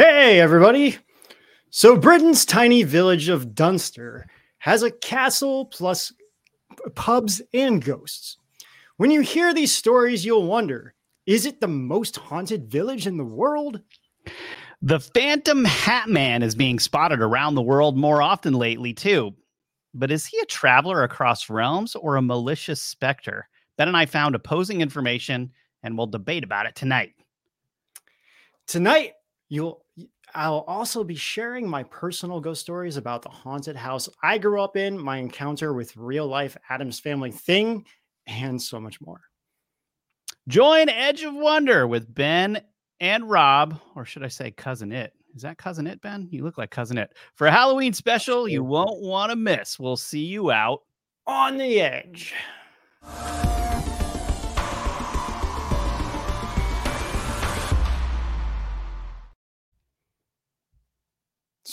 Hey, everybody. So, Britain's tiny village of Dunster has a castle plus pubs and ghosts. When you hear these stories, you'll wonder is it the most haunted village in the world? The Phantom Hat Man is being spotted around the world more often lately, too. But is he a traveler across realms or a malicious specter? Ben and I found opposing information and we'll debate about it tonight. Tonight, you'll I'll also be sharing my personal ghost stories about the haunted house I grew up in, my encounter with real life Addams Family thing, and so much more. Join Edge of Wonder with Ben and Rob, or should I say Cousin It? Is that Cousin It, Ben? You look like Cousin It. For a Halloween special you won't want to miss. We'll see you out on the edge.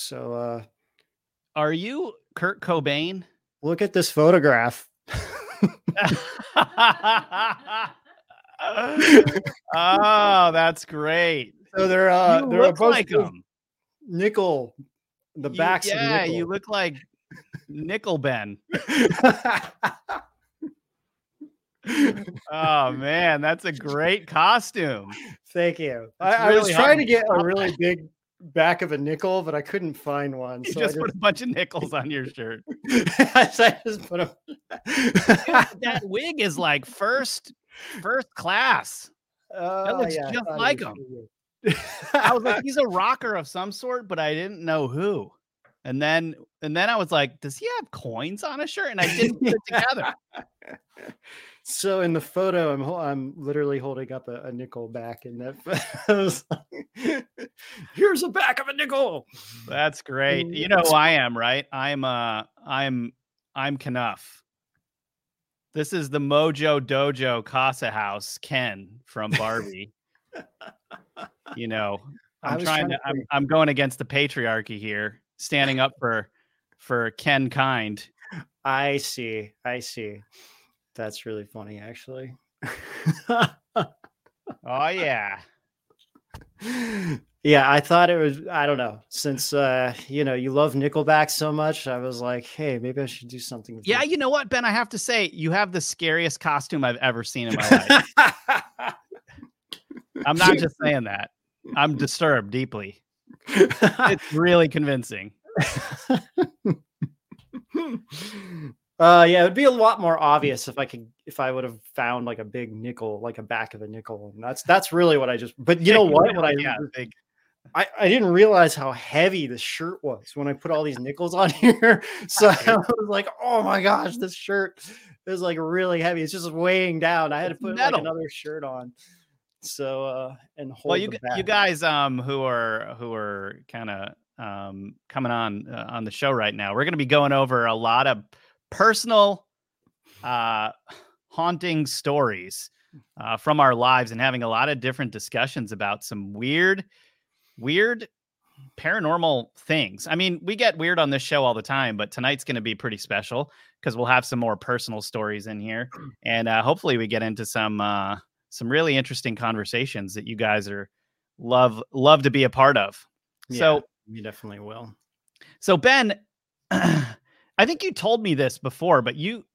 So, uh, are you Kurt Cobain? Look at this photograph. oh, that's great. So they're uh, you they're look like them. Nickel, the backs. You, yeah, you look like Nickel Ben. oh man, that's a great costume. Thank you. I, really I, was trying to get a really big back of a nickel, but I couldn't find one. You so just, just, put a bunch of nickels on your shirt. I just put a... that wig is like first first class. Uh, that looks yeah, just like him. I was like, he's a rocker of some sort, but I didn't know who. And then and then I was like, does he have coins on his shirt? And I didn't put it together. So in the photo, I'm I'm literally holding up a, a nickel back, and that like, here's a back of a nickel. That's great. You know who I am, right? I'm uh I'm I'm Kenough. This is the Mojo Dojo Casa House, Ken from Barbie. you know, I'm trying, trying, to, I'm I'm going against the patriarchy here, standing up for for Ken Kind. I see. I see. That's really funny, actually. oh yeah. Yeah, I thought it was I don't know. Since uh, you know, you love Nickelback so much, I was like, hey, maybe I should do something. yeah, you. you know what, Ben? I have to say, you have the scariest costume I've ever seen in my life. I'm not just saying that. I'm disturbed deeply. it's really convincing. Uh, yeah, it would be a lot more obvious if I could, if I would have found like a big nickel, like a back of a nickel. And that's that's really what I just. But you know what? What I yeah, big. I, I didn't realize how heavy the shirt was when I put all these nickels on here. So I was like, oh my gosh, this shirt is like really heavy. It's just weighing down. I had to put like another shirt on. So uh and hold well, you you guys um who are who are kind of um coming on uh, on the show right now, we're going to be going over a lot of personal uh, haunting stories uh, from our lives and having a lot of different discussions about some weird, weird paranormal things. I mean, we get weird on this show all the time, but tonight's going to be pretty special because we'll have some more personal stories in here, and uh, hopefully, we get into some uh, some really interesting conversations that you guys are love love to be a part of. Yeah, so you definitely will. So Ben. I think you told me this before, but you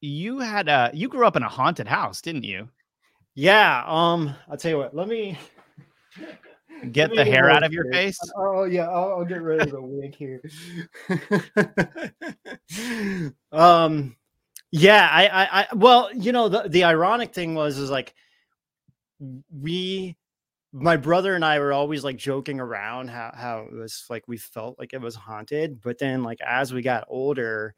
you had a you grew up in a haunted house, didn't you? Yeah. Um, I'll tell you what. Let me get the hair out of your face. Oh yeah, I'll, I'll get rid of the wig here. um, yeah. I, I, I, well, you know, the the ironic thing was is like we my brother and I were always like joking around how how it was like we felt like it was haunted, but then like as we got older,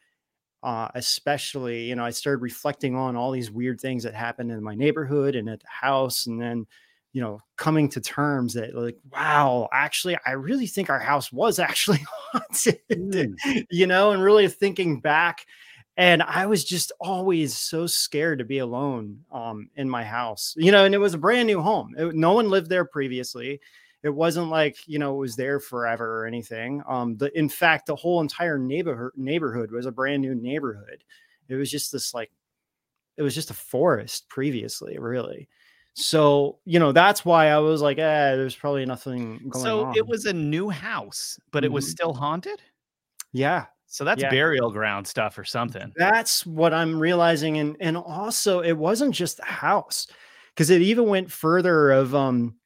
uh, especially you know I started reflecting on all these weird things that happened in my neighborhood and at the house, and then you know coming to terms that like wow, actually I really think our house was actually haunted, mm. you know, and really thinking back and I was just always so scared to be alone um, in my house, you know. And it was a brand new home; it, no one lived there previously. It wasn't like you know it was there forever or anything. Um, the in fact, the whole entire neighborhood neighborhood was a brand new neighborhood. It was just this like, it was just a forest previously, really. So, you know, that's why I was like, eh, there's probably nothing going so on. So it was a new house, but it was Mhm. still haunted. yeah. So that's Yeah. burial ground stuff or something. That's what I'm realizing. And and also it wasn't just the house, because it even went further of um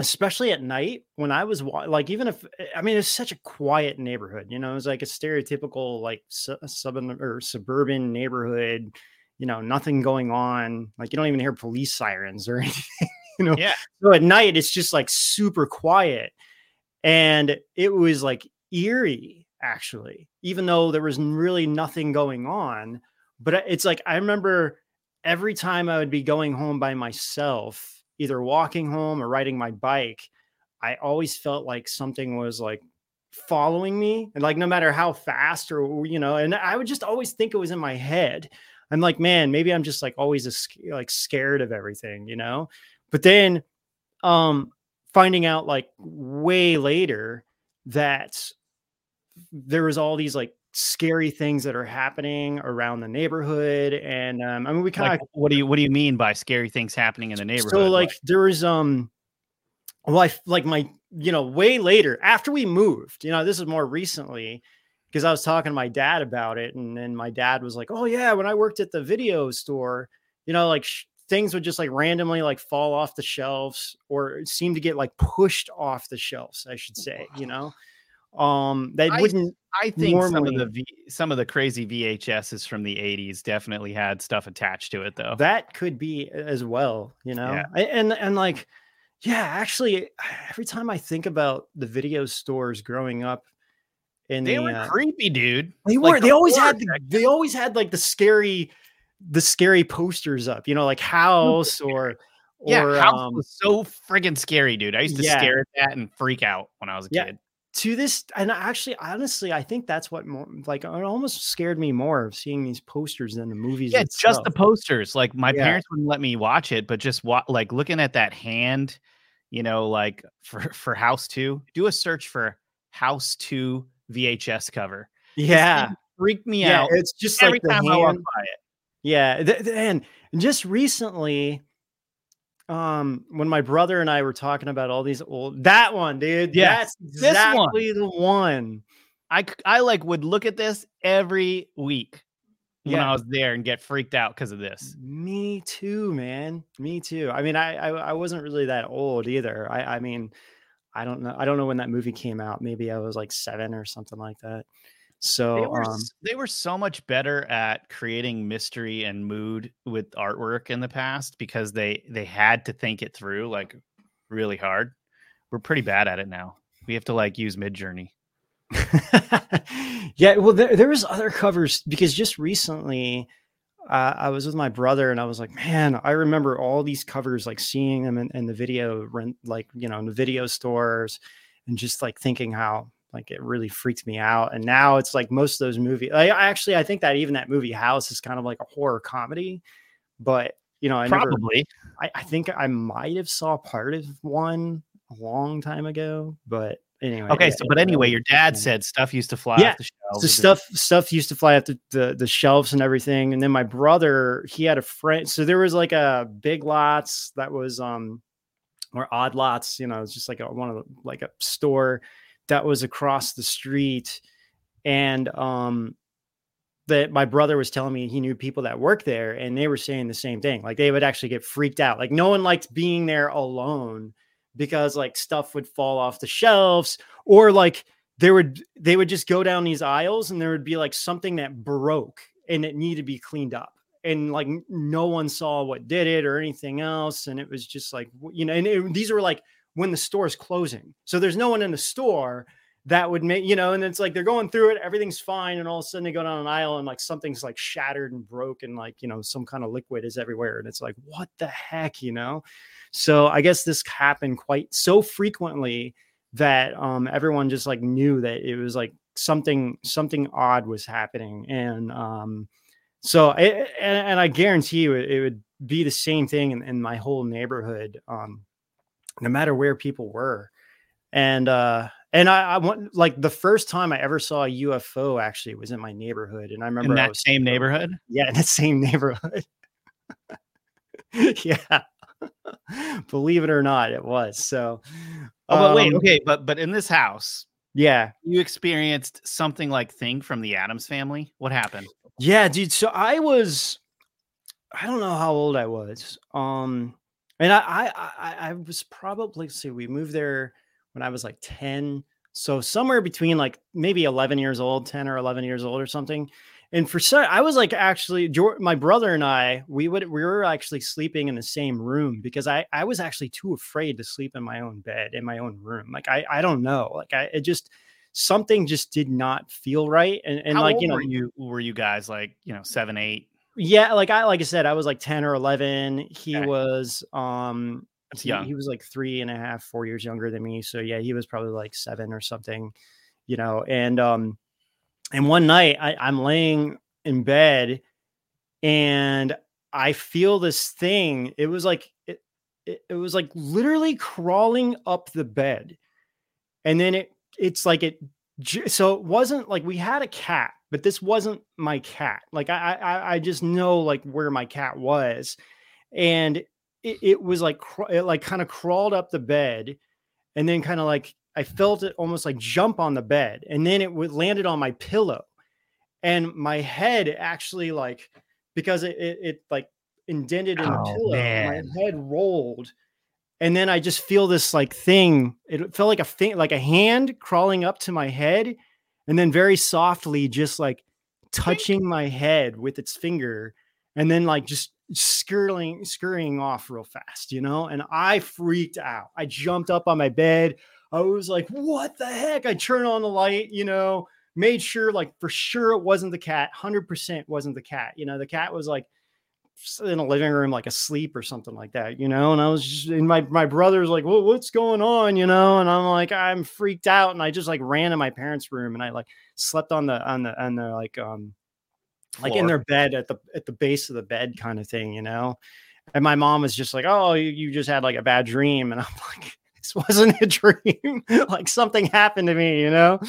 especially at night when I was like, even if I mean, it's such a quiet neighborhood, you know, it was like a stereotypical like su- suburban or suburban neighborhood, you know, nothing going on. Like, you don't even hear police sirens or anything, you know. Yeah. So at night, it's just like super quiet. And it was like eerie, actually, even though there was really nothing going on. But it's like, I remember every time I would be going home by myself, either walking home or riding my bike, I always felt like something was like following me. And like, no matter how fast or, you know, and I would just always think it was in my head. I'm like, man, maybe I'm just like always a, like scared of everything, you know? But then um finding out like way later that there was all these like scary things that are happening around the neighborhood and um i mean we kind of Like, what do you what do you mean by scary things happening in the neighborhood? so like there was um well I like my you know way later after we moved you know this is more recently because I was talking to my dad about it and then my dad was like oh yeah when I worked at the video store you know like sh- things would just like randomly like fall off the shelves or seem to get like pushed off the shelves I should say you know um they I- wouldn't I think some of the v, some of the crazy VHSs from the 80s definitely had stuff attached to it though. that could be as well you know Yeah. And and like yeah actually every time i think about the video stores growing up in they the were uh, creepy, dude. they like were the they always had the, they always had like the scary the scary posters up you know like house or Yeah, or House um, was so friggin' scary, dude. I used to yeah. stare at that and freak out when I was a Yeah. kid. To this and actually honestly i think that's what more like it almost scared me more of seeing these posters than the movies Yeah, it's just the posters. Like my Yeah. parents wouldn't let me watch it, but just wa- like looking at that hand, you know, like for for House Two, do a search for House Two VHS cover. Yeah freaked me yeah out it's just every like time I walk by it. Yeah, th- th- and just recently, um, when my brother and I were talking about all these old that one, dude, Yes, that's this one. exactly the one. I I like would look at this every week when I was there and get freaked out because of this. Me too, man. Me too. I mean, I, I I wasn't really that old either. I I mean, I don't know. I don't know when that movie came out. Maybe I was like seven or something like that. So They were um, they were so much better at creating mystery and mood with artwork in the past because they they had to think it through like really hard. We're pretty bad at it now. We have to like use Midjourney. yeah, well, there, there was other covers because just recently uh, I was with my brother and I was like, man, I remember all these covers, like seeing them in, in the video rent, like you know, in the video stores, and just like thinking how like it really freaked me out. And now it's like most of those movies. I, actually I think that even that movie House is kind of like a horror comedy, but you know, I never Probably. I, I think I might have saw part of one a long time ago, but anyway. Okay, so but anyway, your dad said stuff used to fly Yeah, off the shelves. so stuff stuff used to fly off the, the the shelves and everything and then my brother he had a friend so there was like a big lots that was um or odd lots you know it's just like a one of the like a store that was across the street and um that my brother was telling me he knew people that worked there and they were saying the same thing. Like they would actually get freaked out. Like no one liked being there alone because like stuff would fall off the shelves or like there would they would just go down these aisles and there would be like something that broke and it needed to be cleaned up. And like no one saw what did it or anything else and it was just like you know and it, these were like when the store's closing. So there's no one in the store that would make you know and it's like they're going through it everything's fine and all of a sudden they go down an aisle and like something's like shattered and broken like you know some kind of liquid is everywhere and it's like what the heck you know? So i guess this happened quite so frequently that um everyone just like knew that it was like something something odd was happening and um so I, and, and i guarantee you it, it would be the same thing in, in my whole neighborhood um no matter where people were and uh and I, I want like the first time I ever saw a UFO actually was in my neighborhood, and I remember in that was same neighborhood. yeah, in the same neighborhood. yeah. Believe it or not, it was. So, oh, but wait, um, okay, but but in this house, yeah, you experienced something like Thing from the Addams Family. What happened? yeah, dude. So I was, I don't know how old I was. Um, and I, I, I, I was probably see, we moved there when I was like ten, so somewhere between like maybe eleven years old, ten or eleven years old or something. And for so, I was like actually, my brother and I, we would we were actually sleeping in the same room because I I was actually too afraid to sleep in my own bed in my own room. Like I I don't know, like I it just something just did not feel right. And and How like you know were you were you guys like you know seven eight? Yeah, like I like I said, I was like 10 or 11. He Okay. was um he, he was like three and a half, four years younger than me. So yeah, he was probably like seven or something, you know. And um and one night I, I'm laying in bed and I feel this thing. It was like it, it, it was like literally crawling up the bed. And then it it's like it so it wasn't like we had a cat, but this wasn't my cat. Like I I I just know like where my cat was. And it, it was like it like kind of crawled up the bed and then kind of like I felt it almost like jump on the bed and then it would landed on my pillow and my head actually like because it it, it like indented in the Oh, pillow man. my head rolled and then I just feel this like thing. It felt like a thing like a hand crawling up to my head and then very softly just like touching my head with its finger and then like just scurrying scurrying off real fast you know? And i freaked out. I jumped up on my bed. I was like what the heck? I turned on the light you know made sure like for sure it wasn't the cat. 100% wasn't the cat. You know the cat was like in a living room like asleep or something like that you know and i was just and my my brother's like well, what's going on you know and i'm like i'm freaked out and i just like ran in my parents room and i like slept on the on the on the like um like in their bed at the at the base of the bed kind of thing, you know. And my mom was just like, "Oh, you, you just had like a bad dream," and I'm like, "This wasn't a dream. like something happened to me," you know.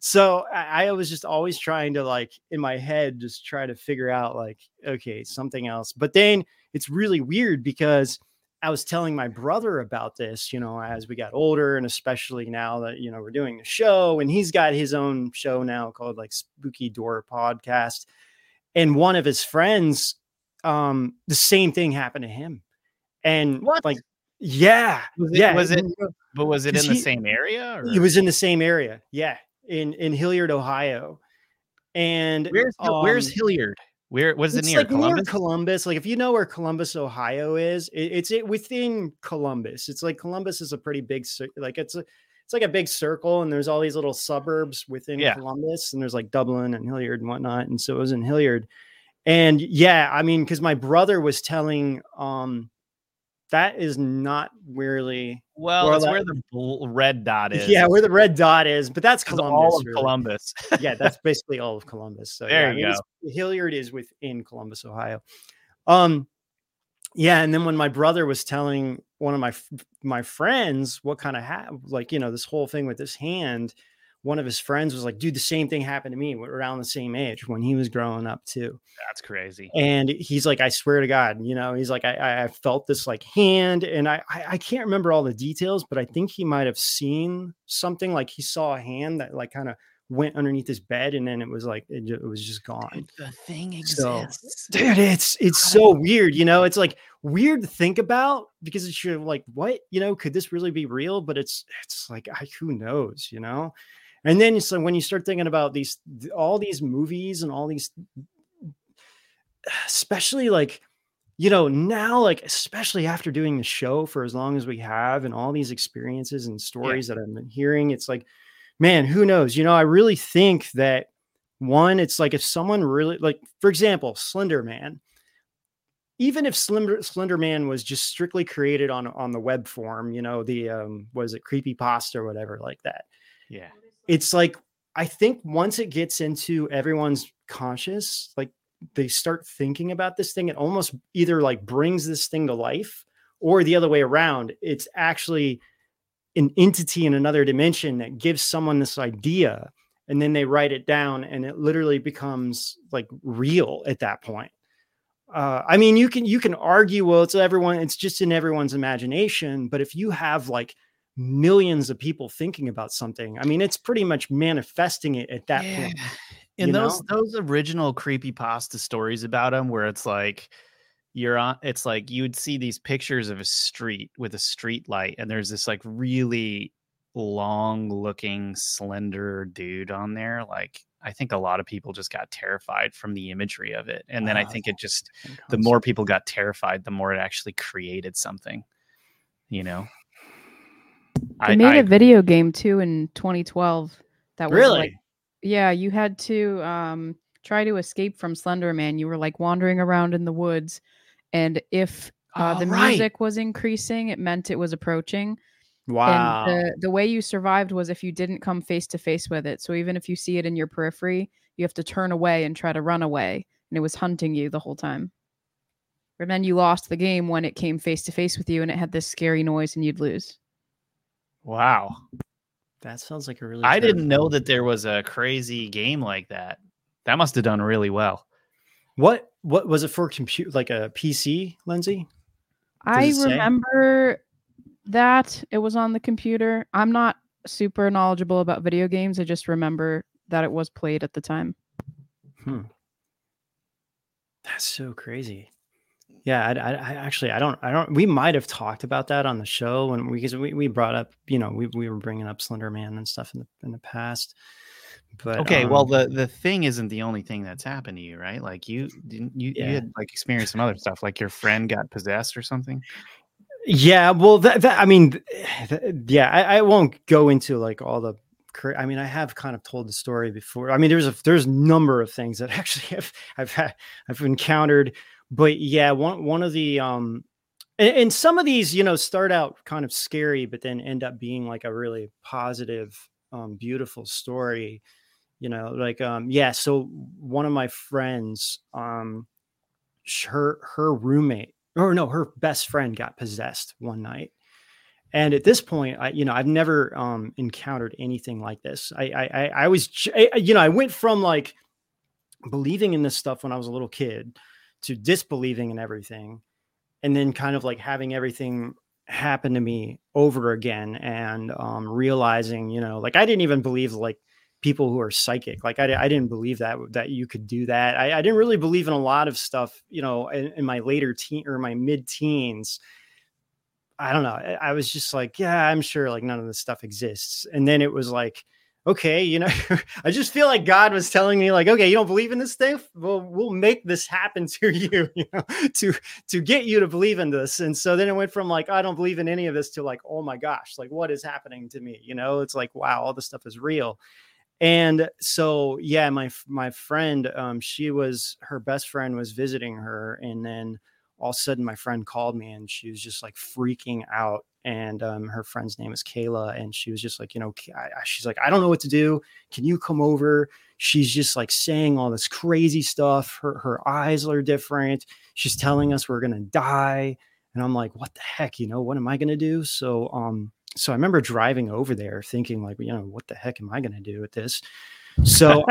So I, I was just always trying to like in my head just try to figure out like, okay, something else. But then it's really weird because I was telling my brother about this, you know, as we got older, and especially now that you know we're doing the show, and he's got his own show now called like Spooky Door Podcast and one of his friends um the same thing happened to him and What? like yeah Was it- yeah was it- But was it in the he- same area? Or? it was in the same area yeah in in hilliard ohio and Where's Hil- Where's um, Hilliard? Where was it near like Columbus? near Columbus. Like if you know where Columbus, Ohio is, it, it's it within Columbus. It's like Columbus is a pretty big, like it's a, it's like a big circle, and there's all these little suburbs within Yeah. Columbus, and there's like Dublin and Hilliard and whatnot. And so it was in Hilliard, and yeah, I mean, because my brother was telling, um, that is not really, well, Well, it's that- where the red dot is. yeah, where the red dot is, but that's Columbus. all of really. Columbus. yeah, that's basically all of Columbus. So There yeah, I you mean, it's- Hilliard is within Columbus, Ohio. Um, yeah, and then when my brother was telling one of my my friends what kind of ha- like you know this whole thing with this hand, one of his friends was like, "Dude, the same thing happened to me w- around the same age when he was growing up too." That's crazy. And he's like, "I swear to God, you know," he's like, "I I, I felt this like hand, and I, I I can't remember all the details, but I think he might have seen something like he saw a hand that like kind of." went underneath his bed and then it was like it, it was just gone The thing So- dude it's it's so weird you know it's like weird to think about because it's you're like what you know could this really be real but it's it's like I, who knows you know and then so when you start thinking about these all these movies and all these especially like you know now like especially after doing the show for as long as we have and all these experiences and stories that i've been hearing it's like man who knows? You know i really think that one it's like if someone really like for example slender man. Even if slender slender man was just strictly created on on the web form you know the um was it creepy pasta or whatever like that. Yeah. It's like I think once it gets into everyone's conscious, like they start thinking about this thing, it almost either like brings this thing to life or the other way around. It's actually an entity in another dimension that gives someone this idea and then they write it down and it literally becomes like real at that point. uh, I mean, you can you can argue, well, it's everyone, it's just in everyone's imagination. But if you have like millions of people thinking about something, I mean, it's pretty much manifesting it at that Yeah. point. In you those know? those original creepy pasta stories about him, where it's like you're on, it's like you would see these pictures of a street with a street light, and there's this like really long looking, slender dude on there. Like I think a lot of people just got terrified from the imagery of it, and then I think it just the more people got terrified, the more it actually created something. You know. They made a video game too in 2012. That was really, like, yeah, you had to um, try to escape from Slender Man. You were like wandering around in the woods, and if uh, Oh, the right. music was increasing, it meant it was approaching. wow. And the, the way you survived was if you didn't come face to face with it. So even if you see it in your periphery, you have to turn away and try to run away. And it was hunting you the whole time. And then you lost the game when it came face to face with you and it had this scary noise and you'd lose. Wow. that sounds like a really. I didn't know that there was a crazy game like that. That must have done really well. What what was it for? Compute like a PC, Lindsay? I it say? remember that it was on the computer. I'm not super knowledgeable about video games. I just remember that it was played at the time. Hmm. That's so crazy. Yeah, I, I, I actually I don't I don't. We might have talked about that on the show when we because we, we brought up you know we, we were bringing up Slender Man and stuff in the in the past. But Okay, well um, the the thing isn't the only thing that's happened to you, right? Like you didn't you, Yeah. you had like experienced some other stuff, like your friend got possessed or something. Yeah, well, that, that I mean, yeah, I, I won't go into like all the. I mean, I have kind of told the story before. I mean, there's a there's a number of things that actually have I've had I've encountered, but yeah, one one of the um, and, and some of these you know start out kind of scary, but then end up being like a really positive, um, beautiful story. You know, like um, yeah. So one of my friends, um, her her roommate or no, her best friend got possessed one night. And at this point, I, you know, I've never um, encountered anything like this. I, I, I, was, I- you know, I went from like believing in this stuff when I was a little kid to disbelieving in everything, and then kind of like having everything happen to me over again, and um, realizing, you know, like I didn't even believe like people who are psychic. Like I, I didn't believe that that you could do that. I, I didn't really believe in a lot of stuff, you know, in, in my later teen or my mid teens. I don't know. I, I was just like, yeah, I'm sure like none of this stuff exists. And then it was like, okay, you know, I just feel like God was telling me like, okay, you don't believe in this thing? Well, we'll make this happen to you, you know, to to get you to believe in this. And so then it went from like, I don't believe in any of this to like, oh my gosh, like what is happening to me? You know, it's like, wow, all this stuff is real and so yeah my my friend um she was her best friend was visiting her and then all of a sudden my friend called me and she was just like freaking out and um her friend's name is Kayla and she was just like you know I- she's like I don't know what to do. Can you come over? She's just like saying all this crazy stuff. Her her eyes are different. She's telling us we're to die and I'm like what the heck you know what am I to do? So um so I remember driving over there thinking like, you know, what the heck am I to do with this? So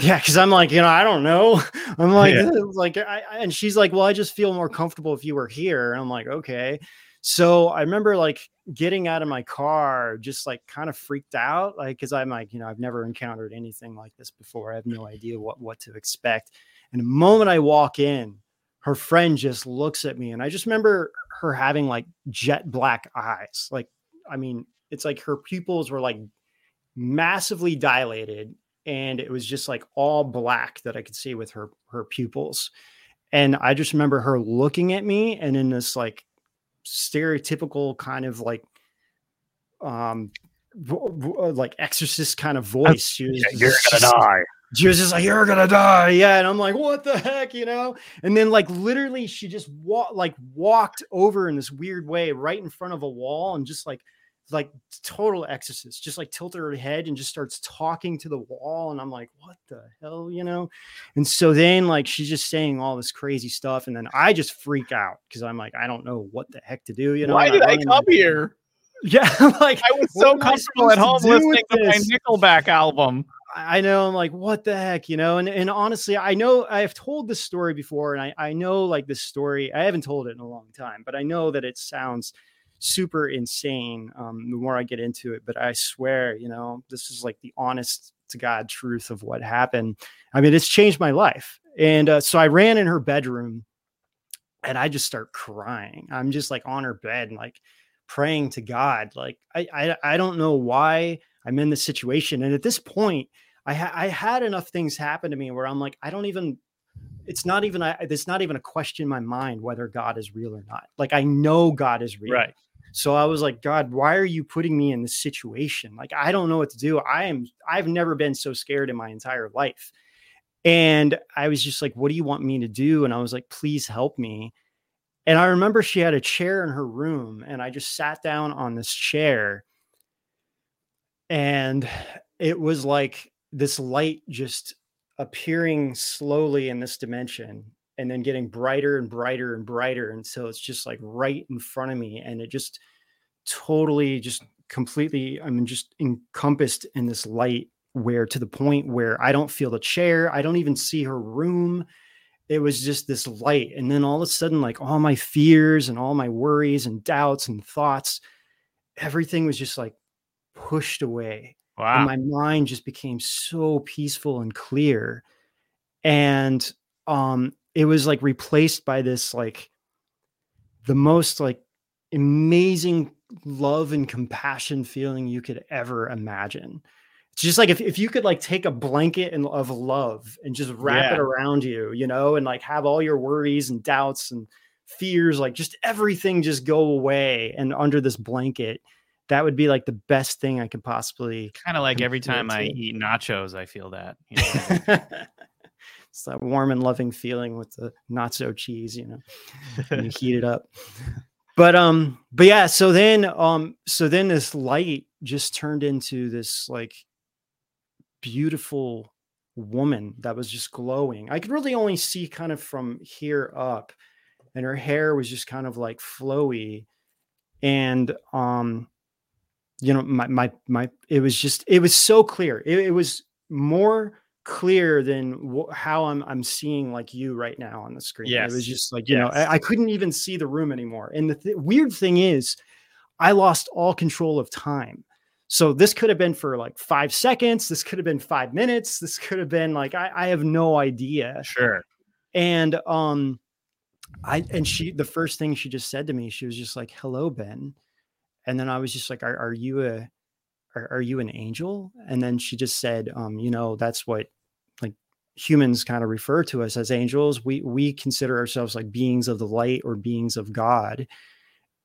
yeah, because I'm like, you know, I don't know. I'm like, Yeah. Like, I, I- and she's like, well, I just feel more comfortable if you were here. And I'm like, okay. So I remember like getting out of my car, just like kind of freaked out, like because I'm like, you know, I've never encountered anything like this before. I have no idea what what to expect. And the moment I walk in, her friend just looks at me, and I just remember her having like jet black eyes, like I mean, it's like her pupils were like massively dilated and it was just like all black that I could see with her her pupils. And I just remember her looking at me and in this like stereotypical kind of like um like exorcist kind of voice. She was just- die. she was just like, "You're gonna die," yeah, and I'm like, "What the heck," you know? And then like literally, she just walked like walked over in this weird way right in front of a wall and just like like total exorcist, just like tilted her head and just starts talking to the wall, and I'm like, "What the hell," you know? And so then like she's just saying all this crazy stuff, and then I just freak out because I'm like, I don't know what the heck to do, you know? Why did I come here? Yeah, like I was so comfortable at home to listening to my? Nickelback album. I know I'm like, what the heck, you know? And and honestly, I know I've told this story before, and I, I know like this story, I haven't told it in a long time, but I know that it sounds super insane um, the more I get into it. But I swear, you know, this is like the honest to God truth of what happened. I mean, it's changed my life. And uh, so I ran in her bedroom and I just start crying. I'm just like on her bed and like praying to God. Like I, I, I don't know why I'm in this situation. And at this point, I, ha- I had enough things happen to me where I'm like, I don't even, it's not even, I, it's not even a question in my mind whether God is real or not. Like I know God is real. Right. So I was like, God, why are you putting me in this situation? Like, I don't know what to do. I am, I've never been so scared in my entire life. And I was just like, what do you want me to do? And I was like, please help me. And I remember she had a chair in her room, and I just sat down on this chair. And it was like this light just appearing slowly in this dimension and then getting brighter and brighter and brighter until it's just like right in front of me. And it just totally, just completely, I mean, just encompassed in this light where to the point where I don't feel the chair, I don't even see her room it was just this light. And then all of a sudden, like all my fears and all my worries and doubts and thoughts, everything was just like pushed away. Wow. And my mind just became so peaceful and clear. And um it was like replaced by this like the most like amazing love and compassion feeling you could ever imagine it's just like if, if you could like take a blanket and, of love and just wrap Yeah. it around you, you know, and like have all your worries and doubts and fears, like just everything just go away and under this blanket, that would be like the best thing I could possibly. Kind of like every time I eat nachos, I feel that. You know? it's that warm and loving feeling with the nacho cheese, you know, and you heat it up. But um, but yeah, so then um, so then this light just turned into this like beautiful woman that was just glowing. I could really only see kind of from here up, and her hair was just kind of like flowy, and um, you know, my my my, it was just it was so clear. It, it was more clear than wh- how I'm I'm seeing like you right now on the screen. It was just like you know, I, I couldn't even see the room anymore. And the th- weird thing is, I lost all control of time. So this could have been for like five seconds. This could have been five minutes. This could have been like I, I have no idea. sure. And um, I and she the first thing she just said to me, she was just like, "Hello, Ben," and then I was just like, "Are, are you a are, are you an angel?" And then she just said, um, "You know, that's what like humans kind of refer to us as angels. We we consider ourselves like beings of the light or beings of God."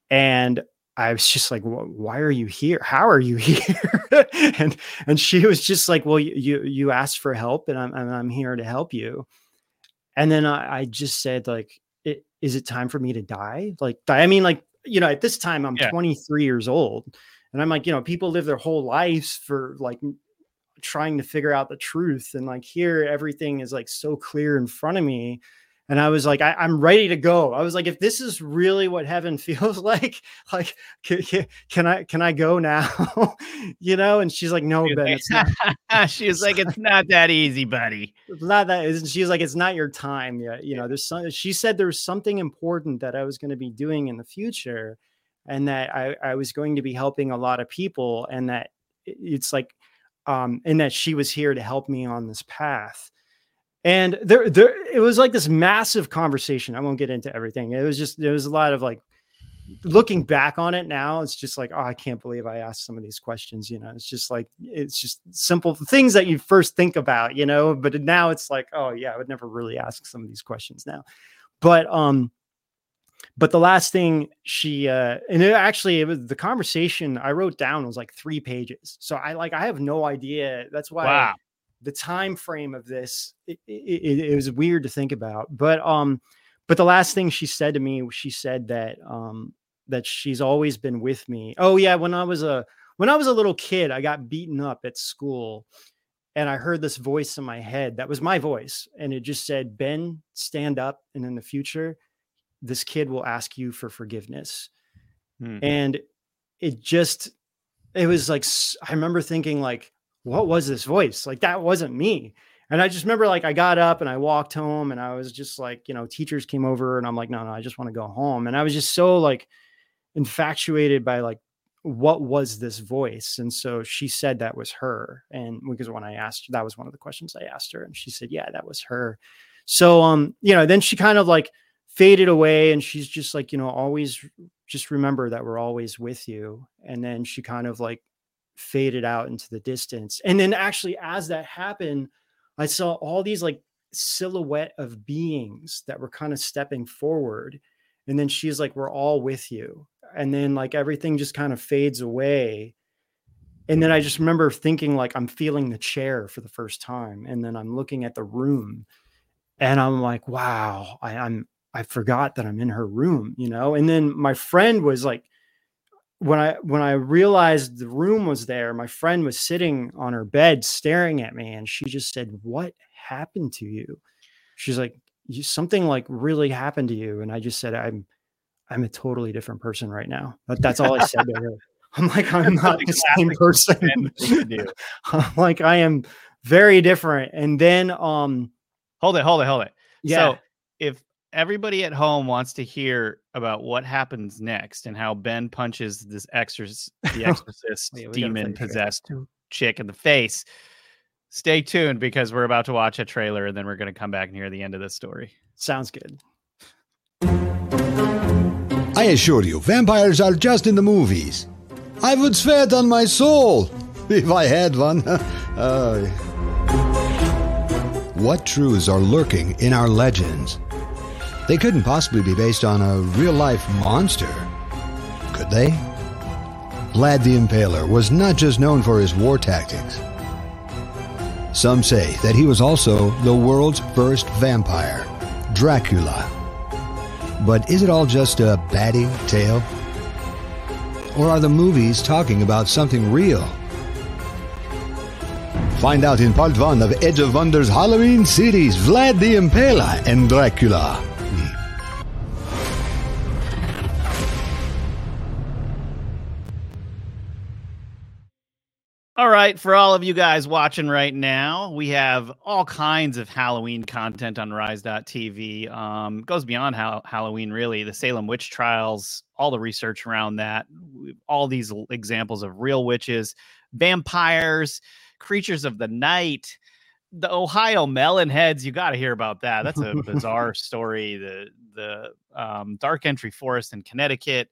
And I was just like, "Why are you here? How are you here?" and and she was just like, "Well, you you, asked for help, and I'm and I'm here to help you." And then I, I just said, like, it, "Is it time for me to die?" Like, die? I mean, like, you know, at this time I'm Yeah. 23 years old, and I'm like, you know, people live their whole lives for like trying to figure out the truth, and like here everything is like so clear in front of me. And I was like, I, I'm ready to go. I was like, if this is really what heaven feels like, like, can, can, I can I go now? you know? And she's like, no, Ben, like- it's not. she was like, "It's not that easy, buddy." It's not that. it's- She's like, it's not your time yet. You know, there's some. She said there was something important that I was going to be doing in the future, and that I I was going to be helping a lot of people, and that it's like, um, and that she was here to help me on this path. And there, there, it was like this massive conversation. I won't get into everything. It was just, there was a lot of like, looking back on it now, it's just like, oh, I can't believe I asked some of these questions. You know, it's just like, it's just simple things that you first think about, you know, but now it's like, oh, yeah, I would never really ask some of these questions now. But, um, but the last thing she uh and it actually it was the conversation I wrote down was like three pages. So I like I have no idea. That's why Wow. the time frame of this it, it, it, it was weird to think about but um but the last thing she said to me she said that um that she's always been with me oh yeah when i was a when i was a little kid i got beaten up at school and i heard this voice in my head that was my voice and it just said ben stand up and in the future this kid will ask you for forgiveness Hmm. and it just it was like I remember thinking like what was this voice? Like that wasn't me. And I just remember like I got up and I walked home and I was just like, you know, teachers came over and I'm like, no, no, I just want to go home. And I was just so like infatuated by like what was this voice? And so she said that was her. And because when I asked, that was one of the questions I asked her. And she said, yeah, that was her. So, um, you know, then she kind of like faded away and she's just like, you know, always just remember that we're always with you. And then she kind of like faded out into the distance. And then actually, as that happened, I saw all these like silhouette of beings that were kind of stepping forward. And then she's like, we're all with you and then like everything just kind of fades away and then i just remember thinking like i'm feeling the chair for the first time and then i'm looking at the room and i'm like wow I, i'm i forgot that i'm in her room you know and then my friend was like when i when i realized the room was there my friend was sitting on her bed staring at me and she just said what happened to you she's like something like really happened to you and i just said i'm I'm a totally different person right now. But that's all I said to her. I'm like, I'm not the same person. I'm like, I am very different. And then um hold it, hold it, hold it. Yeah. So if everybody at home wants to hear about what happens next and how Ben punches this exorcist the exorcist Wait, demon possessed chick in the face, stay tuned because we're about to watch a trailer and then we're going to come back and hear the end of this story. Sounds good. I assure you, vampires are just in the movies. I would swear it on my soul if I had one. uh, what truths are lurking in our legends? They couldn't possibly be based on a real life monster, could they? Vlad the Impaler was not just known for his war tactics. Some say that he was also the world's first vampire, Dracula. But is it all just a batty tale? Or are the movies talking about something real? Find out in part one of Edge of Wonder's Halloween series Vlad the Impaler and Dracula. All right, for all of you guys watching right now, we have all kinds of Halloween content on Rise.tv. Um, goes beyond how Halloween, really. The Salem witch trials, all the research around that, all these examples of real witches, vampires, creatures of the night, the Ohio melon heads. You got to hear about that. That's a bizarre story. The the um, dark entry forest in Connecticut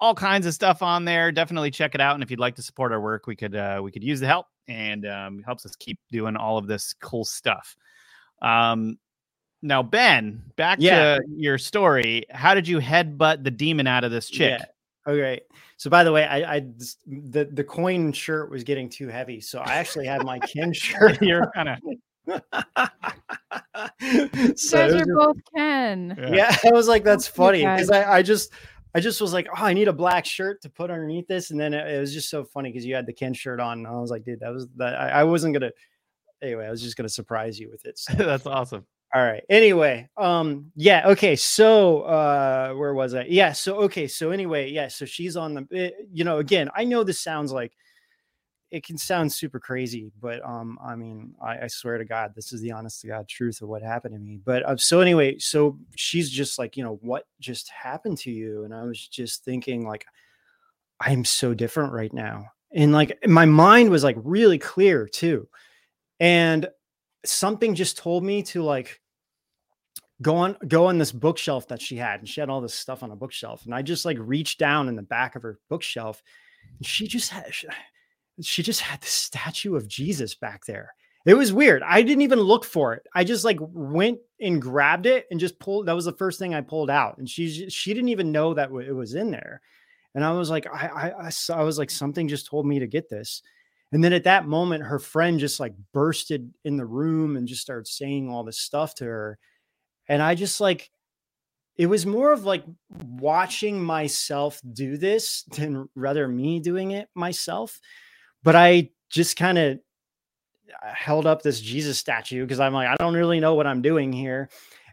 all kinds of stuff on there. Definitely check it out. And if you'd like to support our work, we could uh, we could use the help and um, helps us keep doing all of this cool stuff. Um, now, Ben, back yeah. to your story. How did you headbutt the demon out of this chick? Yeah. Okay. So by the way, I, I the the coin shirt was getting too heavy, so I actually had my Ken shirt. You're kind of. so you guys are both Ken. Yeah. yeah, I was like, that's funny because I, I just I just was like, oh, I need a black shirt to put underneath this, and then it, it was just so funny because you had the Ken shirt on. And I was like, dude, that was that. I, I wasn't gonna. Anyway, I was just gonna surprise you with it. So. That's awesome. All right. Anyway, um, yeah, okay. So, uh, where was I? Yeah. So, okay. So, anyway, yeah. So she's on the, it, eh, you know, again, I know this sounds like it can sound super crazy, but um, I mean, I, I, swear to God, this is the honest to God truth of what happened to me. But uh, so anyway, so she's just like, you know, what just happened to you? And I was just thinking, like, I'm so different right now, and like my mind was like really clear too, and something just told me to like go on go on this bookshelf that she had and she had all this stuff on a bookshelf and i just like reached down in the back of her bookshelf and she just had just had the statue of Jesus back there. It was weird. I didn't even look for it. I just like went and grabbed it and just pulled. That was the first thing I pulled out, and she she didn't even know that it was in there. And I was like, I I, I, I was like, something just told me to get this. And then at that moment, her friend just like bursted in the room and just started saying all this stuff to her. And I just like, it was more of like watching myself do this than rather me doing it myself but I just kind of uh, held up this Jesus statue because I'm like, I don't really know what I'm doing here.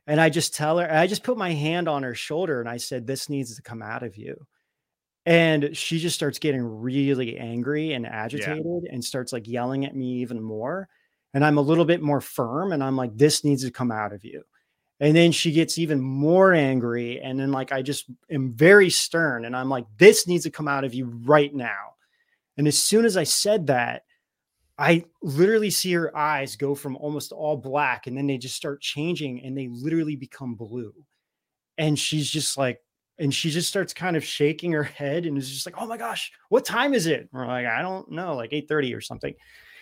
And I just tell her, I just put my hand on her shoulder and I said, This needs to come out of you. and she just starts getting really angry and agitated and starts like yelling at me even more and i'm a little bit more firm and i'm like this needs to come out of you and then she gets even more angry and then like i just am very stern and i'm like this needs to come out of you right now and as soon as i said that i literally see her eyes go from almost all black and then they just start changing and they literally become blue and she's just like and she just starts kind of shaking her head and is just like, "Oh my gosh, what time is it?" We're like, "I don't know, like 8:30 or something."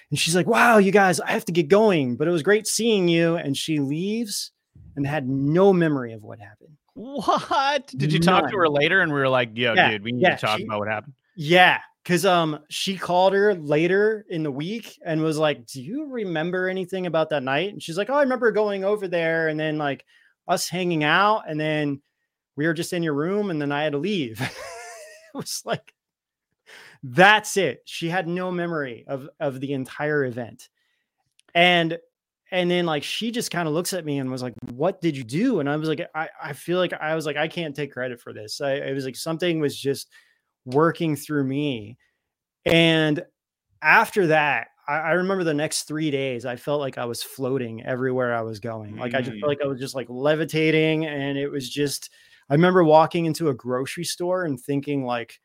And she's like, "Wow, you guys, I have to get going, but it was great seeing you." And she leaves and had no memory of what happened. What? Did you talk to her later and we were like, yo, Yeah, dude, we need yeah, to talk she- about what happened? Yeah, cuz um she called her later in the week and was like, "Do you remember anything about that night?" And she's like, "Oh, I remember going over there and then like us hanging out and then we were just in your room and then I had to leave." it was like that's it. She had no memory of of the entire event. And and then like she just kind of looks at me and was like, "What did you do?" And I was like, "I I feel like I was like I can't take credit for this. I it was like something was just working through me." And after that, I, I remember the next three days, I felt like I was floating everywhere I was going. Like I just Mm. felt like I was just like levitating, and it was just. I remember walking into a grocery store and thinking like,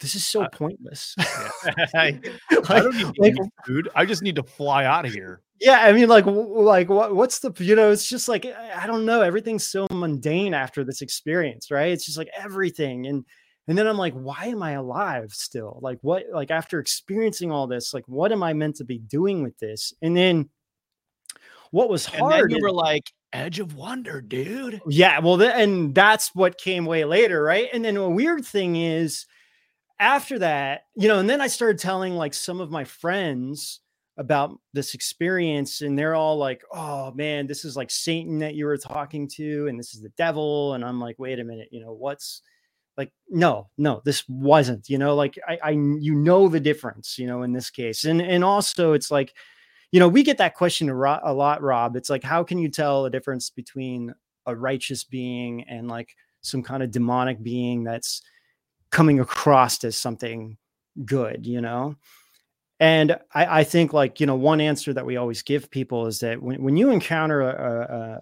"This is so Uh, pointless." I, Like- I don't need like, food. I just need to fly out of here. Yeah i mean like like what what's the you know it's just like i don't know everything's so mundane after this experience right it's just like everything and and then i'm like why am i alive still like what like after experiencing all this like what am i meant to be doing with this and then what was And then hard you were like, Edge of Wonder, dude. yeah, well, th- and that's what came way later, right? And then a weird thing is, after that, you know, and then I started telling like some of my friends about this experience, and they're all like, "Oh man, this is like Satan that you were talking to, and this is the devil." And I'm like, "Wait a minute, you know what's?" Like no, no, this wasn't. You know, like I, I, you know the difference. You know, in this case, and and also it's like, you know, we get that question a, ro- a lot, Rob. It's like, how can you tell the difference between a righteous being and like some kind of demonic being that's coming across as something good, you know? And I, I think like, you know, one answer that we always give people is that when, when you encounter a,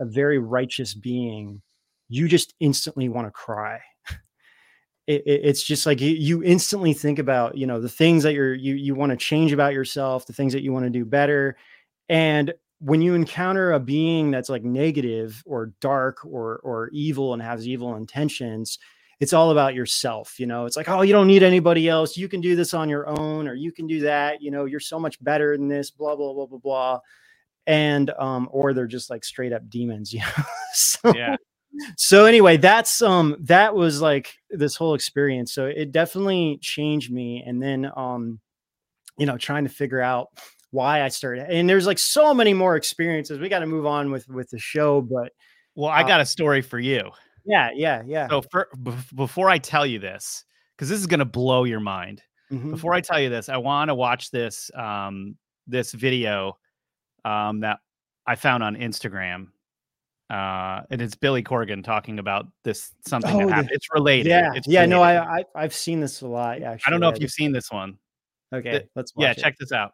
a, a very righteous being, you just instantly want to cry. It, it- it's just like you, you instantly think about, you know, the things that you're, you, you want to change about yourself, the things that you want to do better. And when you encounter a being that's like negative or dark or or evil and has evil intentions it's all about yourself you know? It's like oh you don't need anybody else. You can do this on your own or you can do that you know? You're so much better than this blah blah blah blah blah. And um or they're just like straight up demons you know? So Yeah. so anyway that's um that was like this whole experience. So it definitely changed me. And then um you know trying to figure out why i started and there's like so many more experiences. We got to move on with with the show but Well, I Uh, got a story for you. Yeah yeah yeah So for, bef- before I tell you this, because this is going to blow your mind. Mhm. Before I tell you this, I want to watch this um, this video um, that I found on Instagram. Uh, and it's Billy Corgan talking about this something Oh, that happened. It's related. yeah It's yeah no I, related. I i've seen this a lot actually I don't know if you've seen this one. okay let's watch Yeah, it. check this out.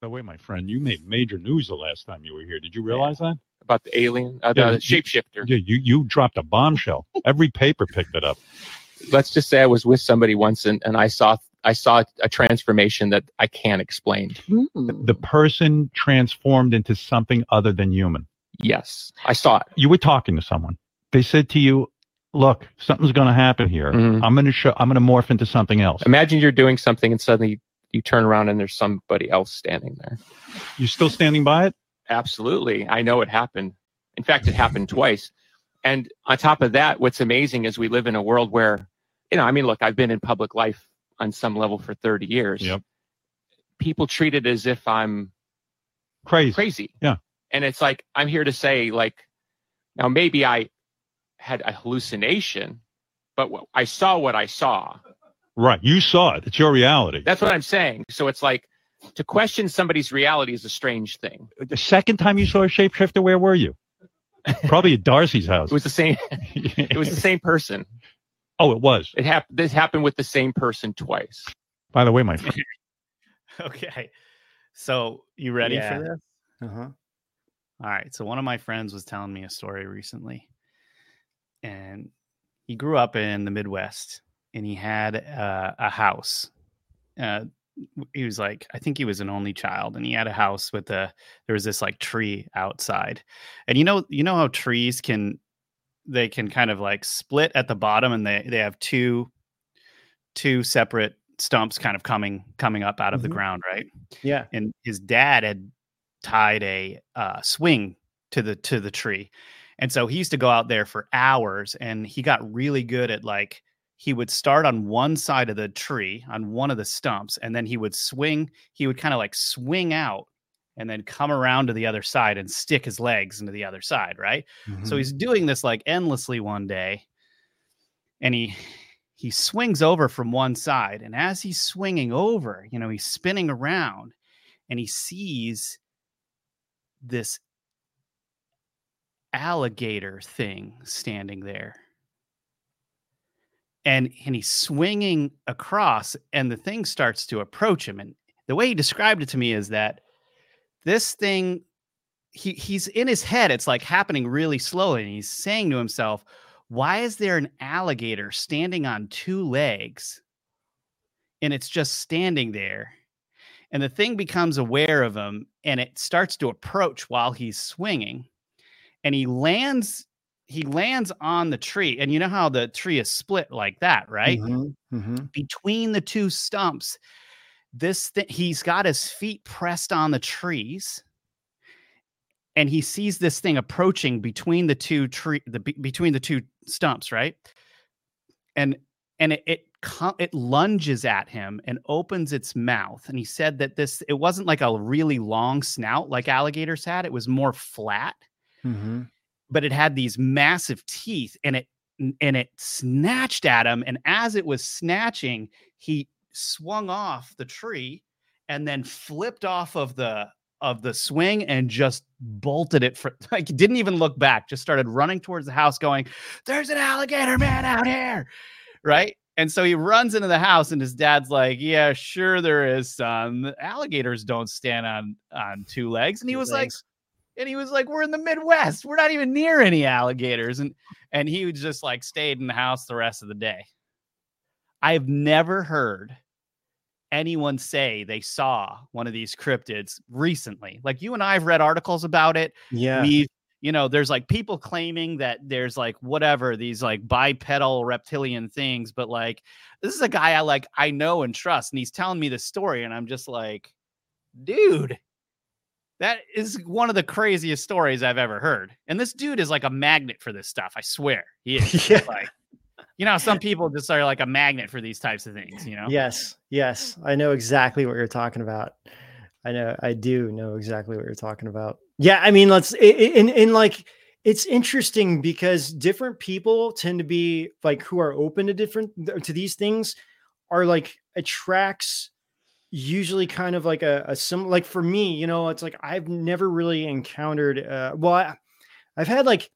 By the way, my friend, you made major news the last time you were here. Did you realize that? about the alien, uh, Yeah, the you- shapeshifter. Yeah, you you dropped a bombshell. Every paper picked it up. Let's just say I was with somebody once and, and I saw I saw a transformation that I can't explain. The person transformed into something other than human. Yes, I saw it. You were talking to someone. They said to you, "Look, something's going to happen here. Mhm. I'm going to show. I'm going to morph into something else." Imagine you're doing something and suddenly you turn around and there's somebody else standing there. You still standing by it? Absolutely. I know it happened. In fact, it happened twice. And on top of that, what's amazing is we live in a world where, you know, I mean, look, I've been in public life on some level for 30 years. Yep. People treat it as if I'm Crazy. crazy. Yeah. And it's like, I'm here to say, like, now maybe I had a hallucination, but I saw what I saw. Right. You saw it. It's your reality. That's what I'm saying. So it's like to question somebody's reality is a strange thing. the second time you saw a shapeshifter, where were you? Probably at Darcy's house. It was the same. It was the same person. oh, it was. It happened. This happened with the same person twice. By the way, my friend. Okay. So you ready Yeah. for this? Uh-huh. All right. So one of my friends was telling me a story recently, and he grew up in the Midwest, and he had uh, a house. Uh, he was like, I think he was an only child, and he had a house with a. There was this like tree outside, and you know, you know how trees can, they can kind of like split at the bottom, and they they have two, two separate stumps kind of coming coming up out of the Mhm. ground, right? Yeah. and his dad had tied a uh, swing to the to the tree and so he used to go out there for hours and he got really good at like he would start on one side of the tree on one of the stumps and then he would swing he would kind of like swing out and then come around to the other side and stick his legs into the other side right so Mhm. he's doing this like endlessly one day and he he swings over from one side and as he's swinging over you know he's spinning around and he sees this alligator thing standing there and and he's swinging across and the thing starts to approach him and the way he described it to me is that this thing he he's in his head it's like happening really slowly and he's saying to himself why is there an alligator standing on two legs and it's just standing there? And the thing becomes aware of him and it starts to approach while he's swinging and he lands he lands on the tree and you know how the tree is split like that right Mhm, mhm. between the two stumps this thing he's got his feet pressed on the trees and he sees this thing approaching between the two tree the be- between the two stumps right and and it it, it lunges at him and opens its mouth and he said that this it wasn't like a really long snout like alligators had it was more flat Mhm. But it had these massive teeth and it and it snatched at him and as it was snatching he swung off the tree and then flipped off of the of the swing and just bolted it for like didn't even look back just started running towards the house going there's an alligator man out here! Right? And so he runs into the house and his dad's like yeah sure there is son alligators don't stand on on two legs. And he Two was legs. And he was like we're in the midwest. We're not even near any alligators. And and he was just like stayed in the house the rest of the day. I've never heard anyone say they saw one of these cryptids recently. Like you and i've read articles about it. Yeah. we you know there's like people claiming that there's like whatever these like bipedal reptilian things but like this is a guy i like i know and trust and he's telling me the story and i'm just like dude that is one of the craziest stories i've ever heard and this dude is like a magnet for this stuff i swear he is Yeah. like you know some people just are like a magnet for these types of things you know Yes, yes, I know exactly what you're talking about. I know, I do know exactly what you're talking about. Yeah, I mean, let's in in like it's interesting because different people tend to be like who are open to different to these things are like attracts usually kind of like a, a sim like for me you know it's like i've never really encountered uh well I, i've had like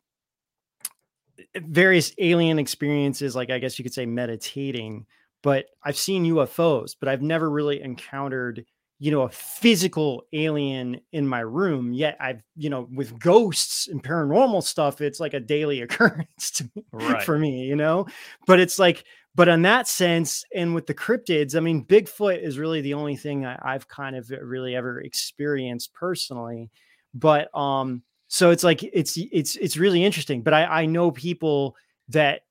various alien experiences like i guess you could say meditating but i've seen ufos but i've never really encountered you know a physical alien in my room yet i've you know with ghosts and paranormal stuff it's like a daily occurrence to me Right. for me you know but it's like but in that sense and with the cryptids i mean bigfoot is really the only thing I, i've kind of really ever experienced personally. But um so it's like it's it's it's really interesting. But i i know people that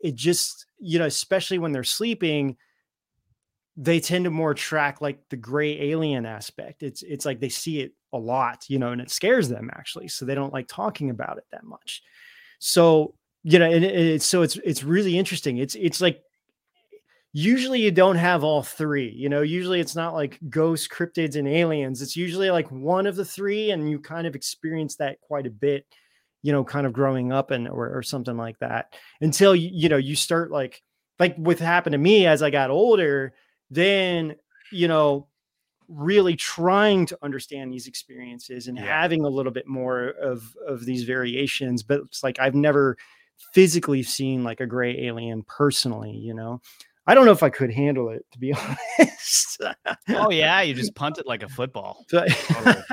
it just you know especially when they're sleeping they tend to more track like the gray alien aspect. It's it's like they see it a lot you know and it scares them actually. So they don't like talking about it that much. So you know and it, it's so it's it's really interesting it's it's like usually you don't have all three you know usually it's not like ghosts cryptids and aliens it's usually like one of the three and you kind of experience that quite a bit you know kind of growing up and or, or something like that until you, you know you start like like what happened to me as i got older then you know really trying to understand these experiences and Yeah. having a little bit more of of these variations but it's like i've never physically seen like a gray alien personally you know i don't know if i could handle it to be honest Oh yeah, you just punt it like a football. So- Totally.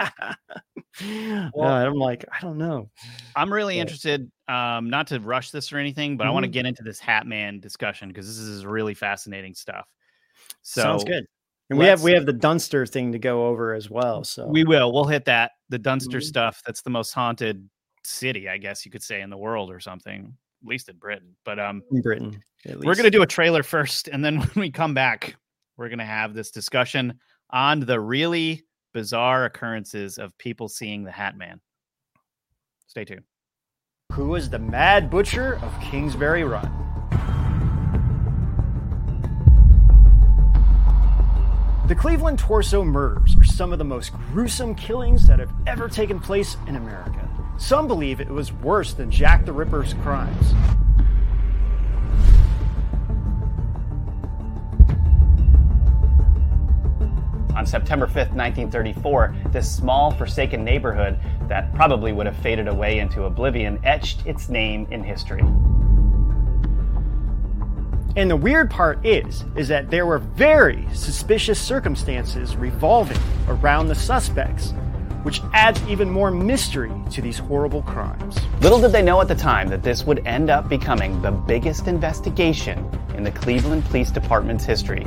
Uh, i'm like i don't know I'm really Yeah. interested, um, not to rush this or anything, but I want to get into this Hat Man discussion because this is really fascinating stuff. So sounds good and we have we have the dunster thing to go over as well so we will. We'll hit that. The Dunster Mhm. stuff. That's the most haunted city, I guess you could say, in the world or something. At least in Britain. But um, in britain at we're gonna do a trailer first, and then when we come back, we're gonna have this discussion on the really bizarre occurrences of people seeing the Hat Man. Stay tuned. who was the mad butcher of kingsbury run The Cleveland Torso murders are some of the most gruesome killings that have ever taken place in America. Some believe it was worse than Jack the Ripper's crimes. On September 5th, 1934, this small, forsaken neighborhood that probably would have faded away into oblivion etched its name in history. And the weird part is, is that there were very suspicious circumstances revolving around the suspects, which adds even more mystery to these horrible crimes. Little did they know at the time that this would end up becoming the biggest investigation in the Cleveland Police Department's history.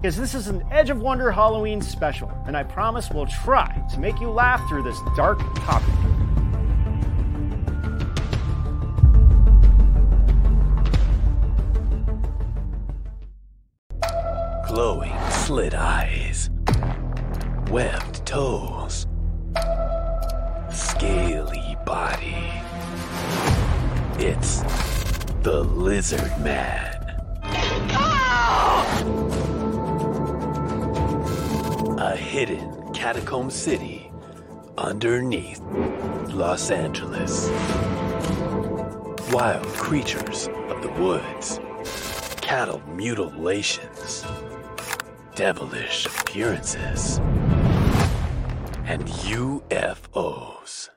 Because this is an Edge of Wonder Halloween special, and I promise we'll try to make you laugh through this dark topic. Glowing slit eyes, webbed toes, scaly body. It's the Lizard Man. A hidden catacomb city underneath Los Angeles. Wild creatures of the woods, cattle mutilations, devilish appearances, and UFOs.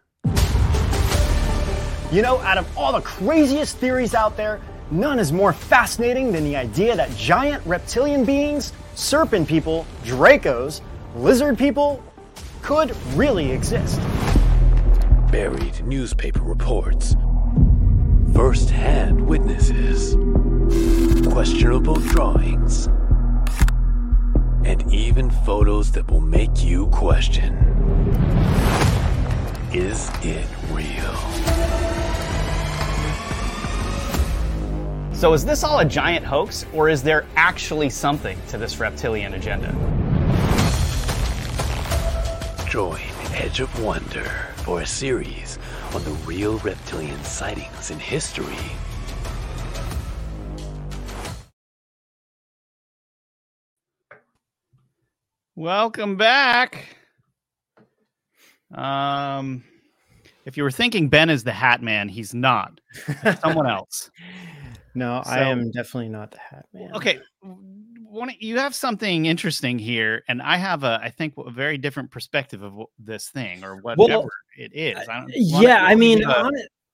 You know, out of all the craziest theories out there, none is more fascinating than the idea that giant reptilian beings, serpent people, Dracos, lizard people could really exist. Buried newspaper reports, first hand witnesses, questionable drawings, and even photos that will make you question Is it real? So, is this all a giant hoax, or is there actually something to this reptilian agenda? Join Edge of Wonder for a series on the real reptilian sightings in history. Welcome back. Um, if you were thinking Ben is the Hat Man, he's not. Someone else. No, I am definitely not the Hat Man. Okay, one, you have something interesting here, and I have a, I think, a very different perspective of this thing or whatever it is. I don't, yeah, I mean,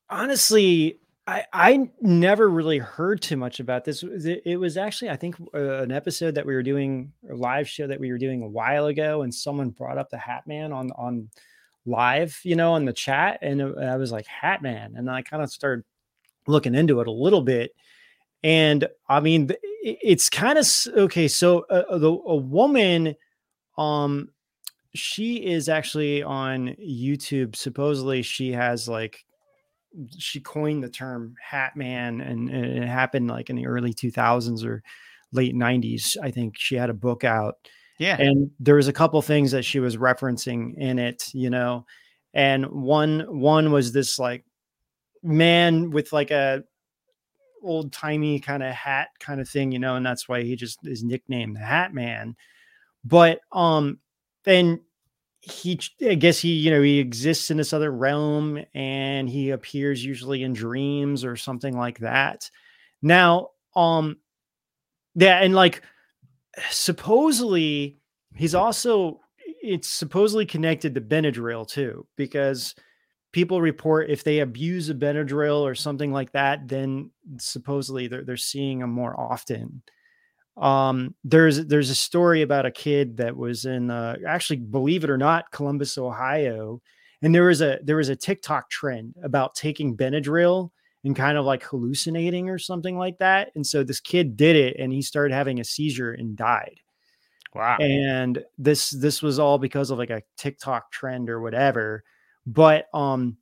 honestly, I I never really heard too much about this. It was- actually, I think, uh, an episode that we were doing, a live show that we were doing a while ago, and someone brought up the Hat Man on on live, you know, on the chat, and it- I was like, Hat Man, and I kind of started looking into it a little bit. And I mean, it's kind of okay. So, uh, the, a woman, um, she is actually on YouTube. Supposedly, she has like she coined the term hat man and, and it happened like in the early 2000s or late 90s i think. She had a book out yeah, and there was a couple things that she was referencing in it you know? And one one was this like man with like a old timey kind of hat kind of thing you know? And that's why he just is nicknamed the hat man. But um then he i guess he you know he exists in this other realm and he appears usually in dreams or something like that. Now um yeah and like supposedly he's also it's supposedly connected to benadryl too because people report if they abuse a benadryl or something like that then supposedly they're, they're seeing him more often um there's there's a story about a kid that was in uh, actually believe it or not columbus ohio and there was a there was a tiktok trend about taking benadryl and kind of like hallucinating or something like that and so this kid did it and he started having a seizure and died Wow. and this this was all because of like a tiktok trend or whatever but um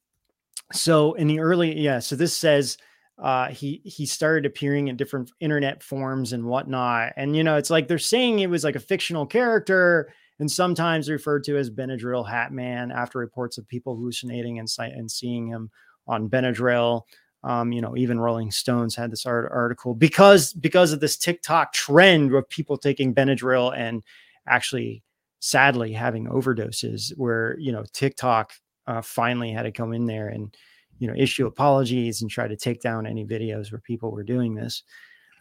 so in the early yeah so this says uh he he started appearing in different internet forms and whatnot. And you know it's like they're saying it was like a fictional character and sometimes referred to as benadryl hat man after reports of people hallucinating and, and seeing him on benadryl. Um, you know even rolling stones had this art- article because because of this tiktok trend of people taking benadryl and actually sadly having overdoses where you know tiktok uh, finally had to come in there and you know issue apologies and try to take down any videos where people were doing this.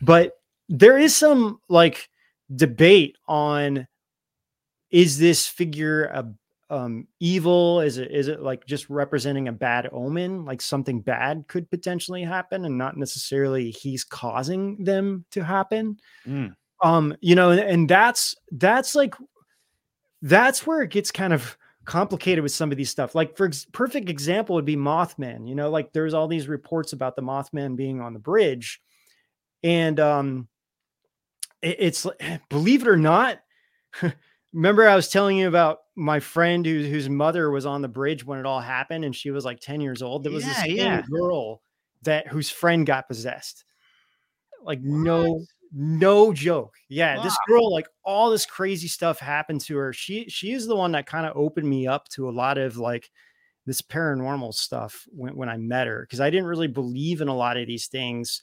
But there is some like debate on is this figure a um evil? Is it is it like just representing a bad omen? Like something bad could potentially happen and not necessarily he's causing them to happen. Mm. um you know and, and that's that's like that's where it gets kind of complicated with some of these stuff. Like for ex- perfect example would be mothman you know like there's all these reports about the mothman being on the bridge. And um it- it's believe it or not remember i was telling you about my friend who, whose mother was on the bridge when it all happened and she was like 10 years old? There was this Yeah, young yeah. girl that whose friend got possessed. Like no no joke. Yeah this girl like all this crazy stuff happened to her. She she is the one that kind of opened me up to a lot of like this paranormal stuff when, when i met her because i didn't really believe in a lot of these things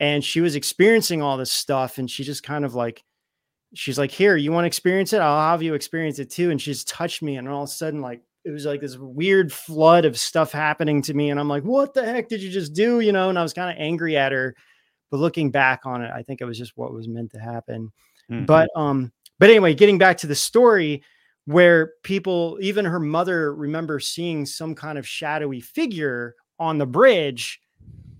and she was experiencing all this stuff and she just kind of like she's like here you want to experience it? I'll have you experience it too and she just touched me and all of a sudden like it was like this weird flood of stuff happening to me and i'm like what the heck did you just do? you know and i was kind of angry at her but looking back on it i think it was just what was meant to happen Mhm. but um but anyway getting back to the story where people even her mother remember seeing some kind of shadowy figure on the bridge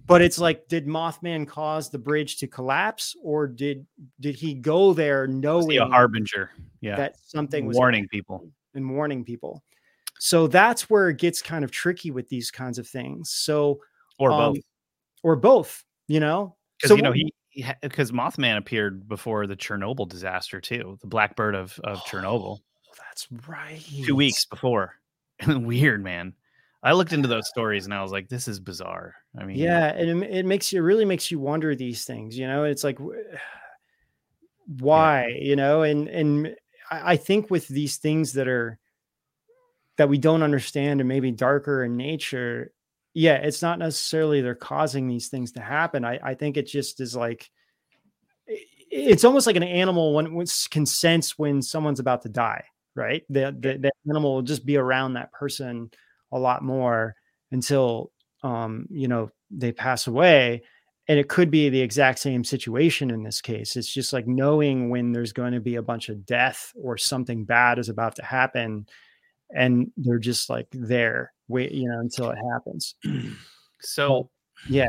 but it's like did mothman cause the bridge to collapse or did did he go there knowing a harbinger. Yeah. that something was warning people. and warning people so that's where it gets kind of tricky with these kinds of things so Or um, both. or both you know Because you know he because Mothman appeared before the Chernobyl disaster too, the Blackbird of of Chernobyl, oh, that's right two weeks before. Weird, man. I looked into those stories and I was like, this is bizarre. I mean, yeah and it, it makes you it really makes you wonder these things you know it's like why you know and and I think with these things that are that we don't understand and maybe darker in nature yeah it's not necessarily they're causing these things to happen i i think it just is like it's almost like an animal when, when can sense when someone's about to die right? The, the the animal will just be around that person a lot more until um you know they pass away and it could be the exact same situation in this case. It's just like knowing when there's going to be a bunch of death or something bad is about to happen and they're just like there wait you know until it happens So yeah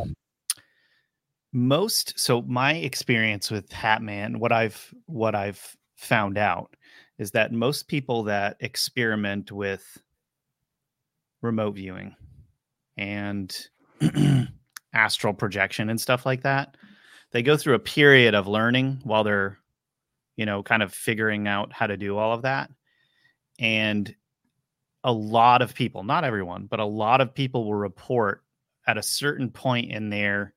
most so my experience with Hatman, what I've what I've found out is that most people that experiment with remote viewing and astral projection and stuff like that, they go through a period of learning while they're, you know, kind of figuring out how to do all of that. And a lot of people, not everyone, but a lot of people will report at a certain point in their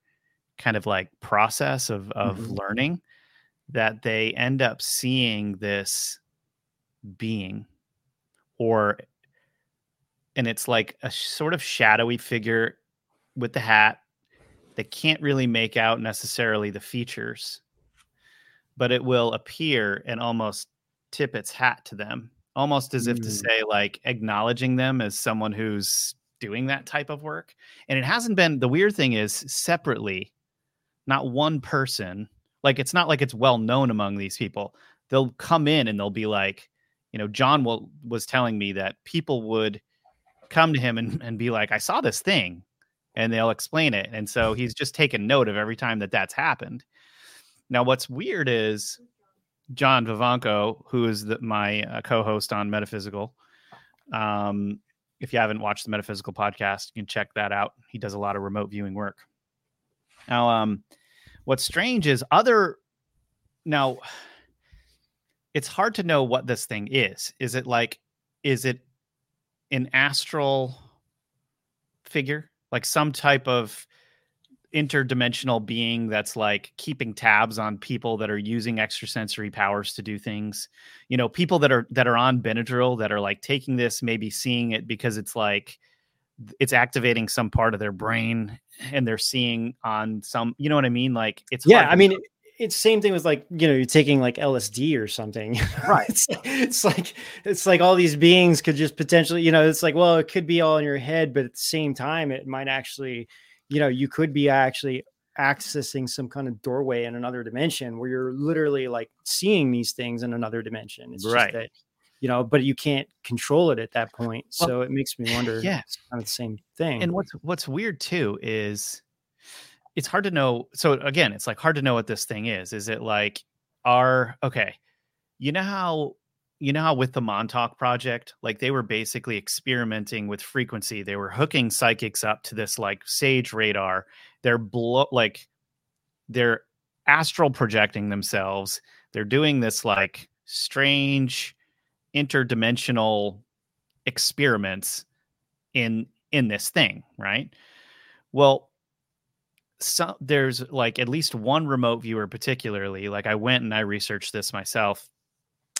kind of like process of of Mhm. learning that they end up seeing this being or and it's like a sort of shadowy figure with the hat they can't really make out necessarily the features but it will appear and almost tip its hat to them almost as if to Mm. say like acknowledging them as someone who's doing that type of work. And it hasn't been the weird thing is separately, not one person, like it's not like it's well known among these people. They'll come in and they'll be like, you know, John will was telling me that people would come to him and, and be like, I saw this thing, and they'll explain it. And so he's just taken note of every time that that's happened. Now, what's weird is John Vivanco, who is the, my uh, co-host on Metaphysical. Um, if you haven't watched the Metaphysical podcast, you can check that out. He does a lot of remote viewing work. Now, um, what's strange is other now it's hard to know what this thing is. Is it like is it an astral figure? Like some type of interdimensional being that's like keeping tabs on people that are using extrasensory powers to do things. You know, people that are that are on Benadryl that are like taking this, maybe seeing it because it's like it's activating some part of their brain and they're seeing on some you know what I mean? Like it's Yeah, I mean, it's same thing with like you know you're taking like LSD or something, Right. it's, it's like it's like all these beings could just potentially, you know, it's like well, it could be all in your head, but at the same time, it might actually, you know, you could be actually accessing some kind of doorway in another dimension where you're literally like seeing these things in another dimension. It's Right. just that, you know, but you can't control it at that point. Well, So it makes me wonder. yeah. it's kind of the same thing. and what's what's weird too is it's hard to know so again it's like hard to know what this thing is is it like are okay you know how you know how with the montauk project like they were basically experimenting with frequency. They were hooking psychics up to this like sage radar. They're like they're astral projecting themselves. They're doing this like strange interdimensional experiments in in this thing right? Well so there's like at least one remote viewer particularly like i went and i researched this myself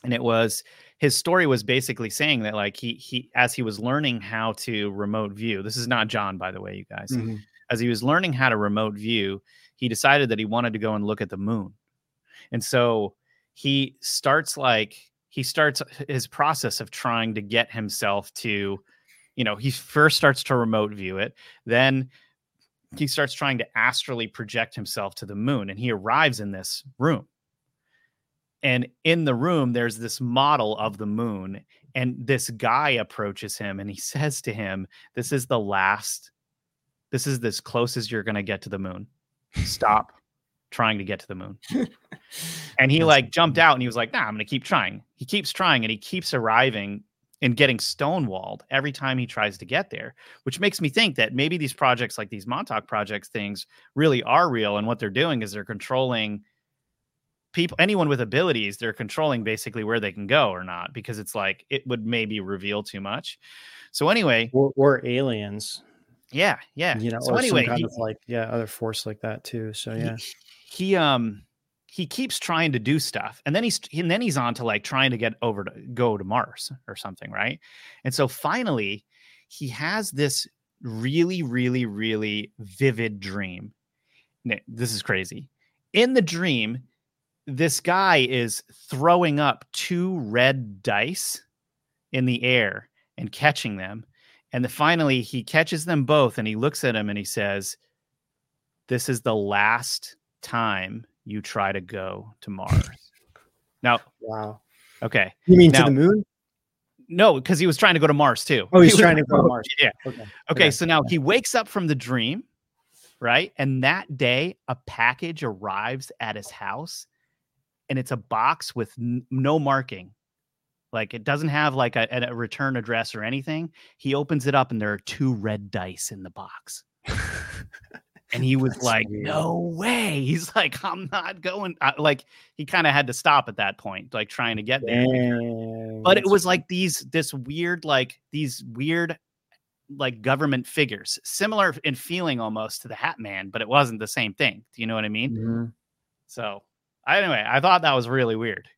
and it was his story was basically saying that like he he as he was learning how to remote view this is not john by the way you guys Mhm. as he was learning how to remote view he decided that he wanted to go and look at the moon and so he starts like he starts his process of trying to get himself to you know he first starts to remote view it then he starts trying to astrally project himself to the moon and he arrives in this room and in the room there's this model of the moon and this guy approaches him and he says to him this is the last this is as close as you're going to get to the moon. Stop trying to get to the moon. And he like jumped out and he was like nah i'm going to keep trying. He keeps trying and he keeps arriving and getting stonewalled every time he tries to get there which makes me think that maybe these projects like these montauk projects things really are real and what they're doing is they're controlling people anyone with abilities they're controlling basically where they can go or not because it's like it would maybe reveal too much. So anyway or, or aliens. yeah yeah. You know, so anyway kind he- of like yeah, other force like that too. So yeah, he um he keeps trying to do stuff and then he's and then he's on to like trying to get over to go to mars or something right? And so finally he has this really really really vivid dream. This is crazy. In the dream this guy is throwing up two red dice in the air and catching them and then finally he catches them both and he looks at him and he says this is the last time you try to go to Mars. now, wow. okay. You mean Now- to the moon? No, because he was trying to go to Mars too. Oh, he's He trying to go to Mars. Yeah. Okay. Okay, Okay. so now he wakes up from the dream, right? And that day, a package arrives at his house, and it's a box with n- no marking. Like it doesn't have like a, a return address or anything. He opens it up, and there are two red dice in the box. and he was That's like, weird. "No way!" He's like, "I'm not going." Uh, like he kind of had to stop at that point, like trying to get there Dang, but it was like these this weird like these weird like government figures similar in feeling almost to the hat man but it wasn't the same thing do you know what i mean Mhm. so anyway i thought that was really weird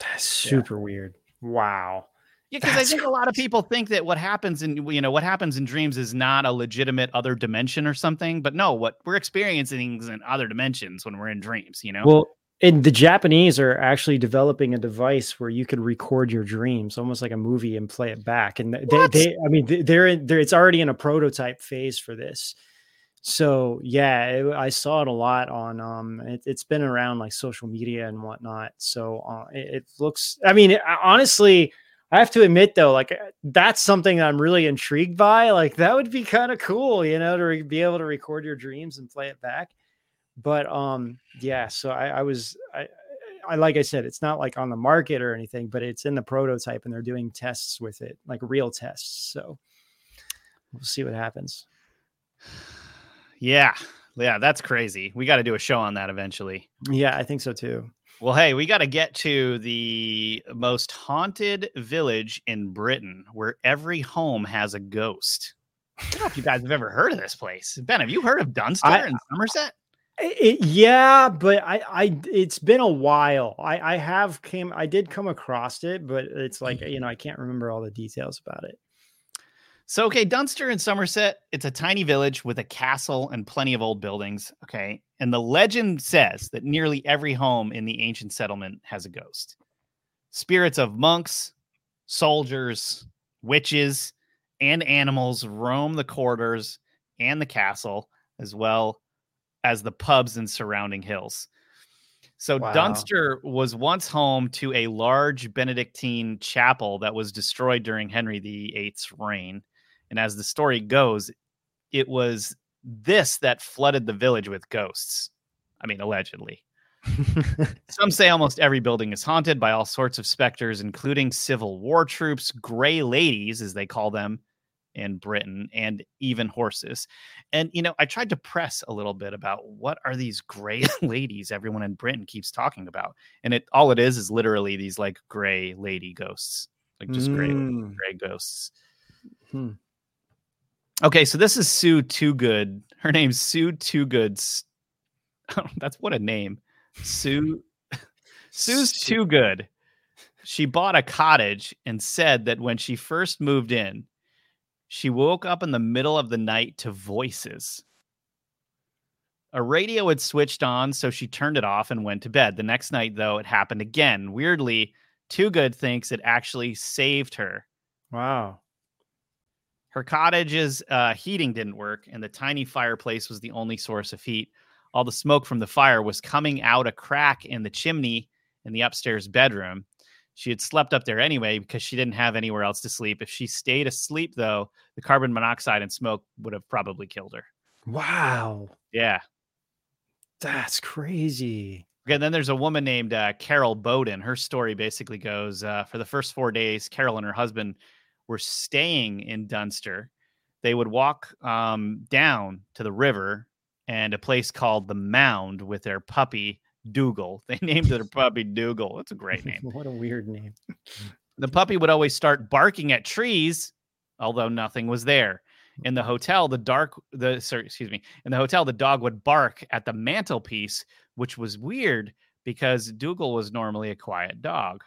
That's super weird. Wow. yeah because i think a lot of people think that what happens in you know what happens in dreams is not a legitimate other dimension or something but no what we're experiencing is in other dimensions when we're in dreams you know Well, and the Japanese are actually developing a device where you could record your dreams, almost like a movie, and play it back. And they, What? they I mean, they- they're in, they're it's already in a prototype phase for this. So yeah, it, I saw it a lot on. Um, it, it's been around like social media and whatnot. So uh, it, it looks. I mean, it- honestly, I have to admit though, like uh, that's something that I'm really intrigued by. Like that would be kind of cool, you know, to re- be able to record your dreams and play it back but um yeah so i i was i i like i said it's not like on the market or anything but it's in the prototype and they're doing tests with it like real tests so we'll see what happens Yeah. Yeah, that's crazy. We got to do a show on that eventually. yeah i think so too Well, hey, we got to get to the most haunted village in Britain where every home has a ghost. I don't know if you guys have ever heard of this place. Ben, have you heard of Dunster I- in Somerset? It, yeah but i i it's been a while i i have came i did come across it but it's like mm. you know i can't remember all the details about it So, okay, Dunster in Somerset, it's a tiny village with a castle and plenty of old buildings. Okay. And the legend says that nearly every home in the ancient settlement has a ghost. Spirits of monks, soldiers, witches, and animals roam the corridors and the castle, as well as the pubs and surrounding hills. So Wow. Dunster was once home to a large Benedictine chapel that was destroyed during Henry VIII's reign. And as the story goes, it was this that flooded the village with ghosts. I mean, allegedly. Some say almost every building is haunted by all sorts of specters, including Civil War troops, gray ladies, as they call them in Britain, and even horses. And, you know, I tried to press a little bit about what are these gray ladies everyone in Britain keeps talking about. And it all it is is literally these like gray lady ghosts, like just gray, Mm. gray ghosts. Hmm. Okay, so this is Sue Toogood. Her name's Sue Toogood. Oh, that's what a name. Sue Sue's Sue- too good. She bought a cottage and said that when she first moved in, she woke up in the middle of the night to voices. A radio had switched on, so she turned it off and went to bed. The next night, though, it happened again. Weirdly, Toogood thinks it actually saved her. wow Her cottage's uh, heating didn't work, and the tiny fireplace was the only source of heat. All the smoke from the fire was coming out a crack in the chimney in the upstairs bedroom. She had slept up there anyway because she didn't have anywhere else to sleep. If she stayed asleep, though, the carbon monoxide and smoke would have probably killed her. wow Yeah. that's crazy Okay, then there's a woman named uh, Carol Bowden. Her story basically goes uh, for the first four days, Carol and her husband were staying in Dunster. They would walk um, down to the river and a place called the Mound with their puppy Dougal. They named their puppy Dougal. That's a great name. what a weird name The puppy would always start barking at trees, although nothing was there. In the hotel, the dark the sorry, excuse me. In the hotel, the dog would bark at the mantelpiece, which was weird because Dougal was normally a quiet dog.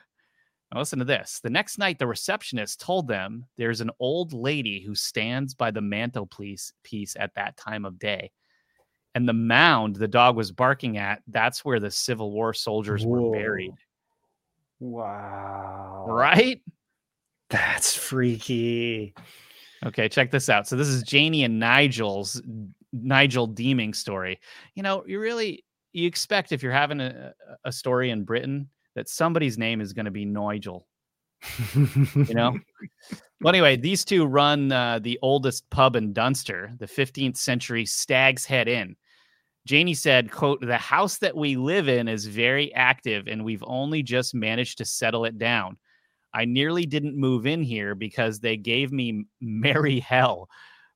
Now listen to this. The next night, the receptionist told them there's an old lady who stands by the mantelpiece piece at that time of day. And the mound the dog was barking at, that's where the Civil War soldiers Whoa. were buried. wow Right? that's freaky Okay, check this out. So this is Janie and Nigel's Nigel Deeming story. You know, you really you expect if you're having a, a story in Britain that somebody's name is going to be Nigel. You know. well, anyway, these two run uh, the oldest pub in Dunster, the 15th century Stag's Head Inn. Janie said, "quote The house that we live in is very active, and we've only just managed to settle it down." I nearly didn't move in here because they gave me merry hell,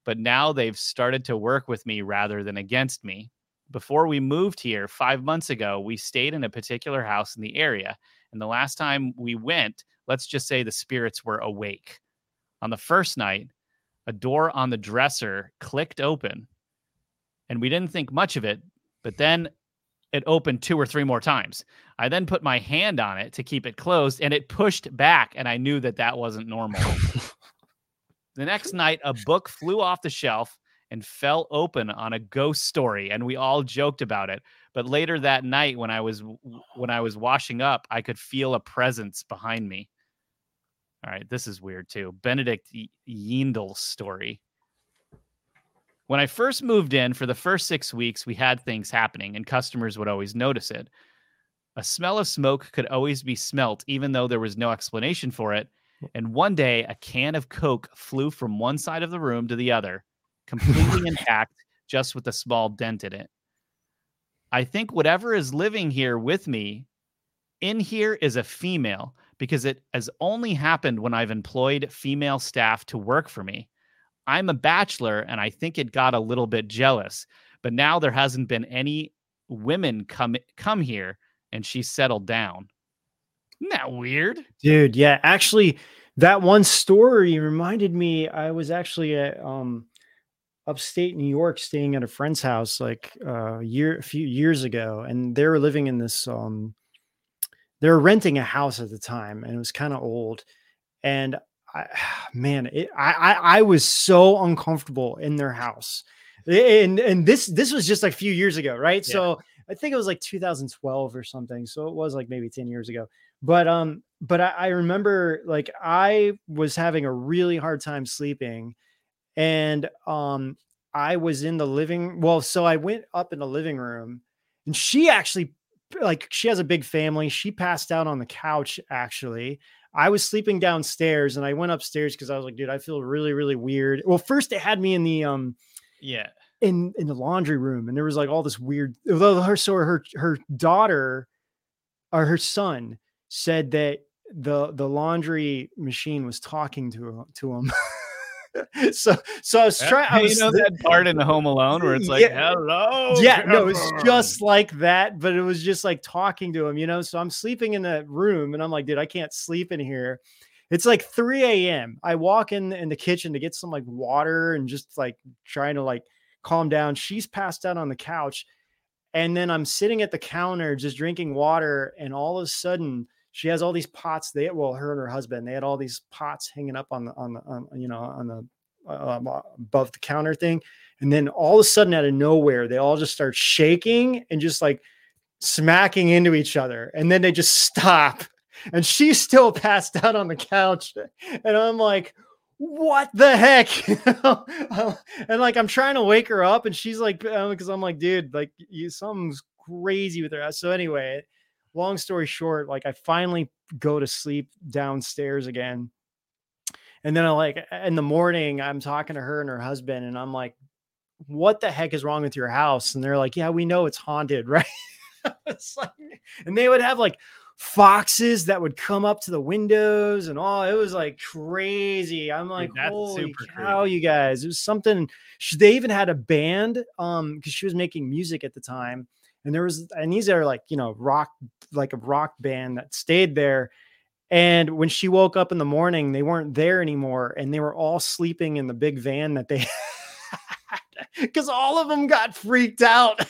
but now they've started to work with me rather than against me. Before we moved here five months ago, we stayed in a particular house in the area. And the last time we went, let's just say the spirits were awake. On the first night, a door on the dresser clicked open, and we didn't think much of it, but then it opened two or three more times. I then put my hand on it to keep it closed and it pushed back, and I knew that that wasn't normal. the next night, a book flew off the shelf and fell open on a ghost story and we all joked about it. But later that night when I was when I was washing up, I could feel a presence behind me. All right, this is weird too. Benedict Yindel's story. When I first moved in for the first 6 weeks, we had things happening and customers would always notice it. A smell of smoke could always be smelt even though there was no explanation for it. And one day, a can of Coke flew from one side of the room to the other, completely intact, just with a small dent in it. I think whatever is living here with me in here is a female because it has only happened when I've employed female staff to work for me. I'm a bachelor and I think it got a little bit jealous, but now there hasn't been any women come come here and she settled down. Isn't that weird? Dude, yeah. Actually, that one story reminded me I was actually at um upstate New York staying at a friend's house like uh, a year a few years ago and they were living in this um they were renting a house at the time and it was kind of old and I, man it, I, I I was so uncomfortable in their house and and this this was just like a few years ago right Yeah. so I think it was like 2012 or something so it was like maybe 10 years ago but um but I, I remember like I was having a really hard time sleeping and um I was in the living well so I went up in the living room and she actually like she has a big family she passed out on the couch actually. I was sleeping downstairs and I went upstairs because I was like dude I feel really really weird. Well first it had me in the um Yeah. in in the laundry room and there was like all this weird although her so her her daughter or her son said that the the laundry machine was talking to to him so so i was trying i you know that part in the Home Alone where it's like, Yeah. "Hello." yeah no it's Kevin." just like that but it was just like talking to him you know so i'm sleeping in that room and i'm like dude i can't sleep in here it's like 3 a.m i walk in in the kitchen to get some like water and just like trying to like calm down she's passed out on the couch and then i'm sitting at the counter just drinking water and all of a sudden she has all these pots they well her and her husband they had all these pots hanging up on the on the on, you know on the uh, above the counter thing and then all of a sudden out of nowhere they all just start shaking and just like smacking into each other and then they just stop and she's still passed out on the couch and i'm like what the heck? And like i'm trying to wake her up and she's like because i'm like dude like you something's crazy with her. So anyway long story short like i finally go to sleep downstairs again and then I like in the morning, I'm talking to her and her husband, and I'm like, what the heck is wrong with your house? And they're like, yeah, we know it's haunted, right? It's like- and they would have like foxes that would come up to the windows and all. It was like crazy. I'm like, that's holy cow, creepy. you guys! It was something. They even had a band, um, because she was making music at the time, and there was, and these are like, you know, rock, like a rock band that stayed there. And when she woke up in the morning, they weren't there anymore, and they were all sleeping in the big van that they had because all of them got freaked out.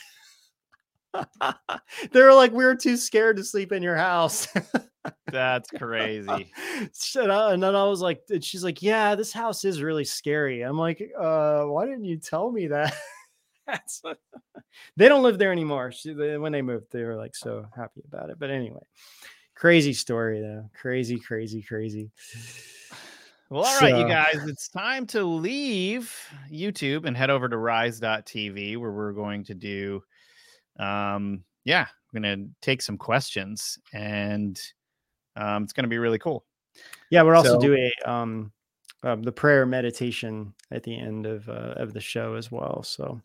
they were like, "We were too scared to sleep in your house." That's crazy. And then I was like, and she's like, "Yeah, this house is really scary." I'm like, "Uh, why didn't you tell me that?" That's they don't live there anymore. When they moved, they were like so happy about it. But anyway, crazy story though. Crazy, crazy, crazy. Well, all right, you guys, it's time to leave YouTube and head over to rise.tv where we're going to do um yeah, we're going to take some questions and um it's going to be really cool. Yeah, we're also So- do a um, um the prayer meditation at the end of uh, of the show as well. So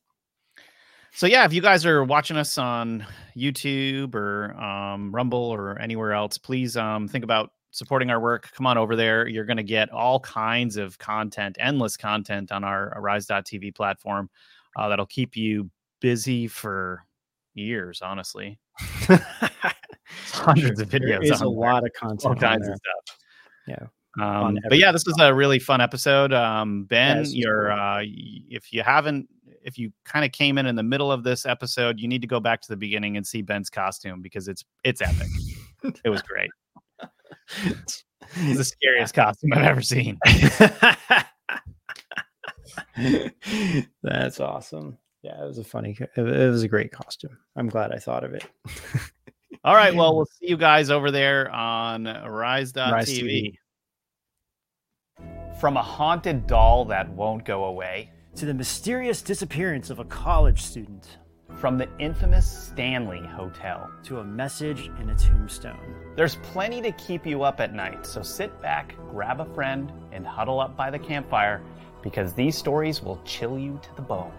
So yeah, if you guys are watching us on YouTube or um, Rumble or anywhere else, please um, think about supporting our work. Come on over there. You're going to get all kinds of content, endless content on our Rise.tv platform uh, that'll keep you busy for years. Honestly, hundreds of there videos. is a there lot of content. all kinds there. of stuff. Yeah. Um, but yeah, this was a really fun episode. Um, Ben, this you're uh, if you haven't, if you kind of came in in the middle of this episode, you need to go back to the beginning and see Ben's costume because it's it's epic. it was great. It's the scariest costume I've ever seen. That's awesome. Yeah, it was a funny. It was a great costume. I'm glad I thought of it. All right. Well, we'll see you guys over there on Rise.tv. Rise TV. From a haunted doll that won't go away, To the mysterious disappearance of a college student, from the infamous Stanley Hotel. to a message in a tombstone. There's plenty to keep you up at night, so sit back, grab a friend, and huddle up by the campfire because these stories will chill you to the bone.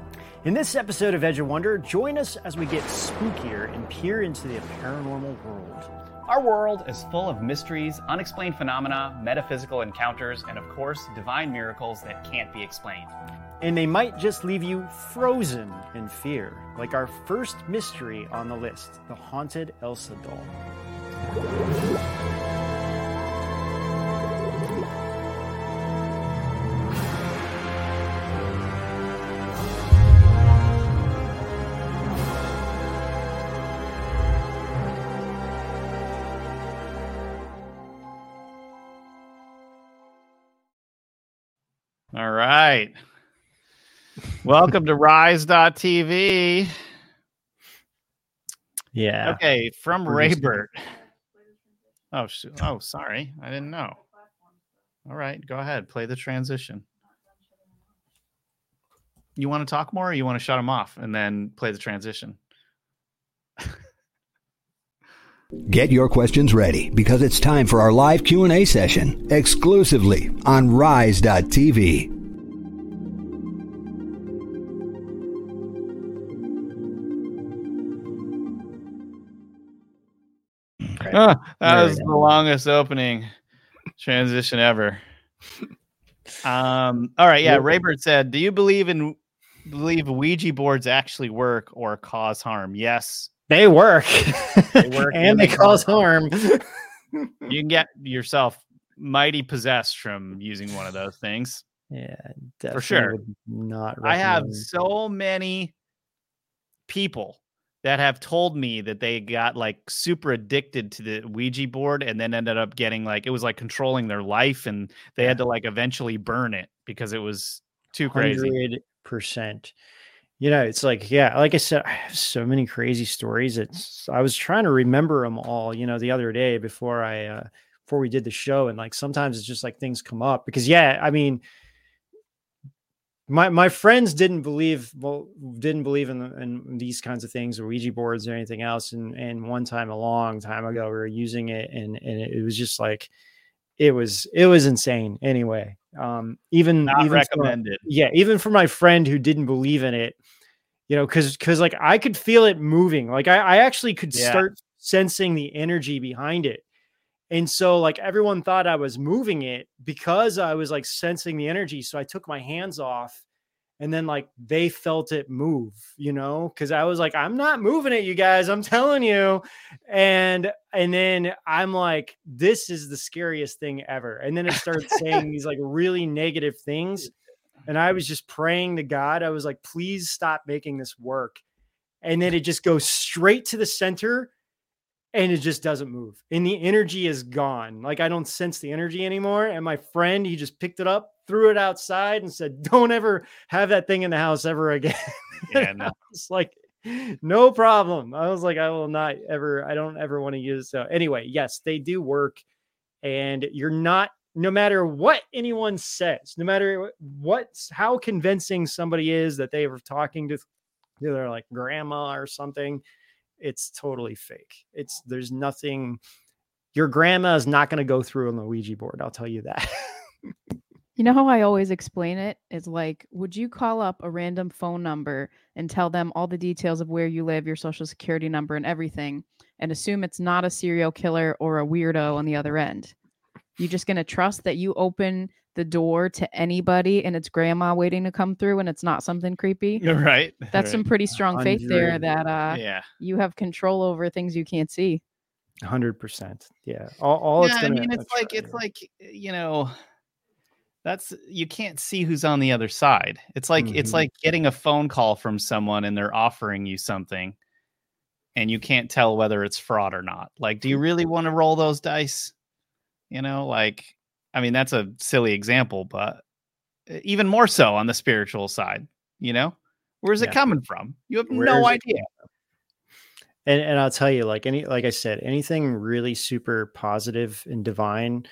In this episode of Edge of Wonder, join us as we get spookier and peer into the paranormal world. Our world is full of mysteries, unexplained phenomena, metaphysical encounters, and of course, divine miracles that can't be explained. And they might just leave you frozen in fear, like our first mystery on the list the haunted Elsa doll. All right. Welcome to Rise.tv. Yeah. Okay, from Produced it. Raybert. Oh, sh- oh, sorry, I didn't know. All right, go ahead, play the transition. You want to talk more, or you want to shut him off and then play the transition? Get your questions ready because it's time for our live Q&A session exclusively on rise.tv. Ah, that There was the longest opening transition ever. Um. All right. Yeah. Raybert said, "Do you believe in believe Ouija boards actually work or cause harm?" Yes. They work. They work and they cause harm. You can get yourself mighty possessed from using one of those things. yeah, For sure. Not I have so many people that have told me that they got like super addicted to the Ouija board and then ended up getting like it was like controlling their life and they had to like eventually burn it because it was too crazy. Percent. You know, it's like, yeah, like I said, I have so many crazy stories. It's I was trying to remember them all, you know, the other day before I uh before we did the show. And like sometimes it's just like things come up because yeah, I mean my my friends didn't believe well didn't believe in, the, in these kinds of things or Ouija boards or anything else. And and one time a long time ago we were using it and and it was just like it was it was insane anyway. Um even Not even for- recommended. yeah even for my friend who didn't believe in it you know because because like i could feel it moving like i, I actually could Yeah. start sensing the energy behind it and so like everyone thought i was moving it because i was like sensing the energy so i took my hands off and then like they felt it move you know because i was like i'm not moving it you guys i'm telling you and and then i'm like this is the scariest thing ever and then it started saying these like really negative things and I was just praying to God. I was like, please stop making this work. And then it just goes straight to the center and it just doesn't move. And the energy is gone. Like I don't sense the energy anymore. And my friend, he just picked it up, threw it outside, and said, Don't ever have that thing in the house ever again. Yeah, no. It's like, no problem. I was like, I will not ever, I don't ever want to use. So anyway, yes, they do work. And you're not, no matter what anyone says, no matter what, how convincing somebody is that they were talking to their like grandma or something, it's totally fake. It's, there's nothing, your grandma is not going to go through on the Ouija board. I'll tell you that. You know how I always explain it? Is like, would you call up a random phone number and tell them all the details of where you live, your social security number, and everything, and assume it's not a serial killer or a weirdo on the other end? You just gonna trust that you open the door to anybody and it's grandma waiting to come through and it's not something creepy? You're right. That's some pretty strong faith there that uh, yeah. you have control over things you can't see. Hundred percent. Yeah. All, all yeah, it's I gonna mean, it's like attract- it's like you know, that's you can't see who's on the other side. It's like it's Mhm. like getting a phone call from someone and they're offering you something, and you can't tell whether it's fraud or not. Like, do you really want to roll those dice? You know, like, I mean, that's a silly example, but even more so on the spiritual side. You know, where's it coming from? You have Where's no idea. and and I'll tell you, like any like I said, anything really super positive and divine,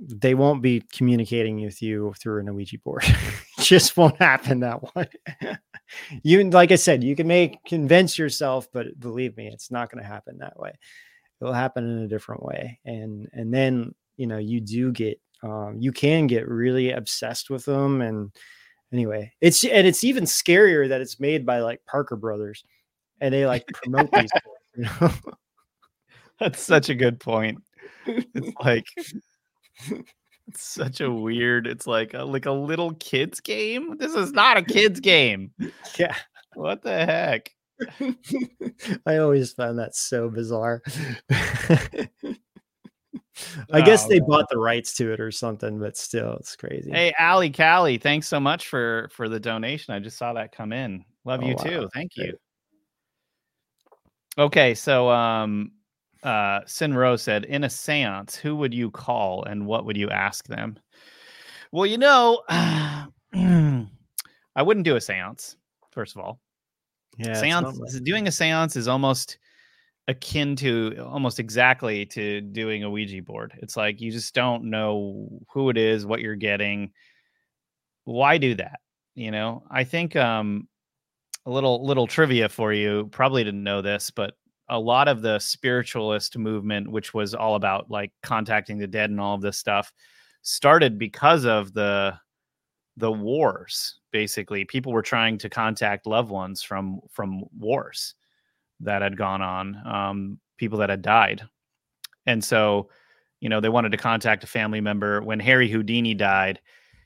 they won't be communicating with you through an Ouija board. Just won't happen that way. you like I said, you can make convince yourself, but believe me, it's not going to happen that way. It'll happen in a different way, and and then you know you do get um, you can get really obsessed with them, and anyway, it's and it's even scarier that it's made by like Parker Brothers and they like promote these. You know? That's such a good point. It's like it's such a weird. It's like a, like a little kids game. This is not a kids game. yeah, What the heck? I always found that so bizarre. I guess Oh, they man. bought the rights to it or something, but still, it's crazy. Hey, Ali Callie, thanks so much for for the donation. I just saw that come in. Love Oh, you wow. too. Thank you. Okay, so um uh Sin Rose said, in a seance, who would you call and what would you ask them? Well, you know, I wouldn't do a seance, first of all. Yeah, seance is- doing a seance is almost akin to almost exactly to doing a Ouija board. It's like you just don't know who it is, what you're getting. Why do that? You know, I think um a little little trivia for you, probably didn't know this, but a lot of the spiritualist movement, which was all about like contacting the dead and all of this stuff, started because of the the wars basically. People were trying to contact loved ones from from wars that had gone on um, people that had died. And so you know they wanted to contact a family member. When harry houdini died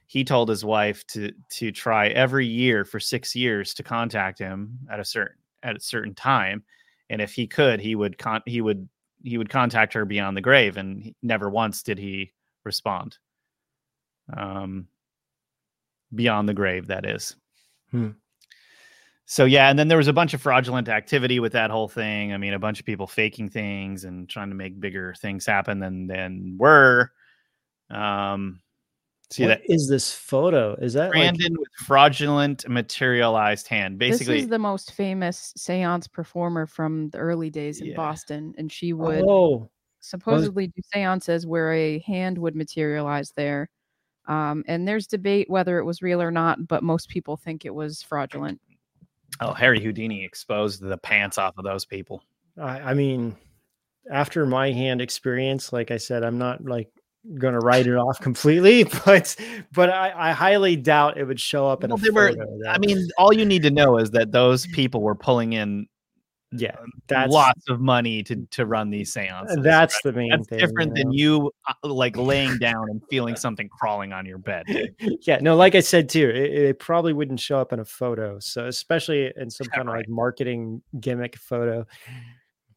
he told his wife to to try every year for six years to contact him at a certain at a certain time. And if he could he would con he would he would contact her beyond the grave and he- never once did he respond. Um beyond the grave that is Hmm. so yeah and then there was a bunch of fraudulent activity with that whole thing i mean a bunch of people faking things and trying to make bigger things happen than than were um see What that is this photo? Is that like, Crandon with fraudulent materialized hand basically this is the most famous seance performer from the early days in Yeah. Boston, and she would oh, supposedly do seances where a hand would materialize there. Um, and there's debate whether it was real or not, but most people think it was fraudulent. oh harry houdini exposed the pants off of those people I, I mean, after my hand experience, like I said, I'm not like going to write it off completely, but but I, I highly doubt it would show up in Well, a they were- i mean all you need to know is that those people were pulling in yeah, that's lots of money to to run these seances that's the main That's thing. different you than you uh, like laying down and feeling something crawling on your bed. yeah, no, like I said too, it, it probably wouldn't show up in a photo. So especially in some Yeah, kind of like marketing gimmick photo,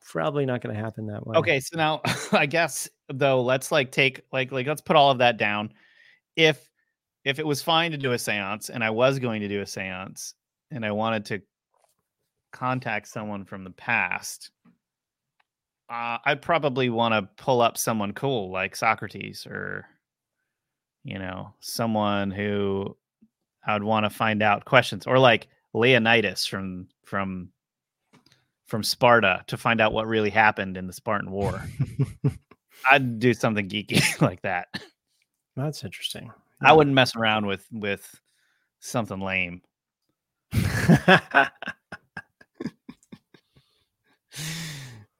probably not going to happen that way. Okay, so now I guess though let's like take like like let's put all of that down. If if it was fine to do a séance and I was going to do a séance and I wanted to contact someone from the past, uh, I'd probably want to pull up someone cool like Socrates or you know, someone who I would want to find out questions or like Leonidas from from from Sparta to find out what really happened in the Spartan War. I'd do something geeky like that. That's interesting. I wouldn't mess around with with something lame.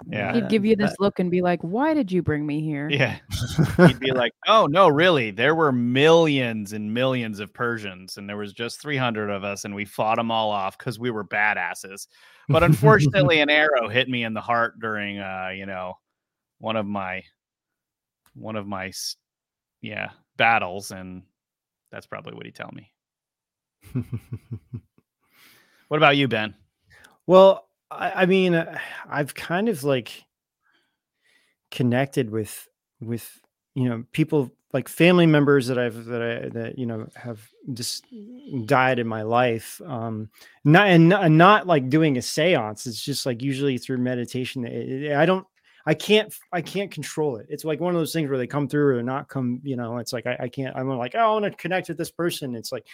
Yeah. He'd give you this look and be like, "Why did you bring me here?" Yeah. He'd be like, "Oh no, really? There were millions and millions of Persians, and there was just 300 of us, and we fought them all off because we were badasses. But unfortunately, an arrow hit me in the heart during, uh, you know, one of my, one of my, yeah, battles, and that's probably what he'd tell me. What about you, Ben? Well, I, I mean, uh, I've kind of like connected with with you know people like family members that I've that I that you know have just died in my life. Um, not and not, and not like doing a séance. It's just like usually through meditation. It- it- I don't I can't I can't control it. It's like one of those things where they come through or not come, you know, it's like I, I can't I'm like, oh, I want to connect with this person. It's like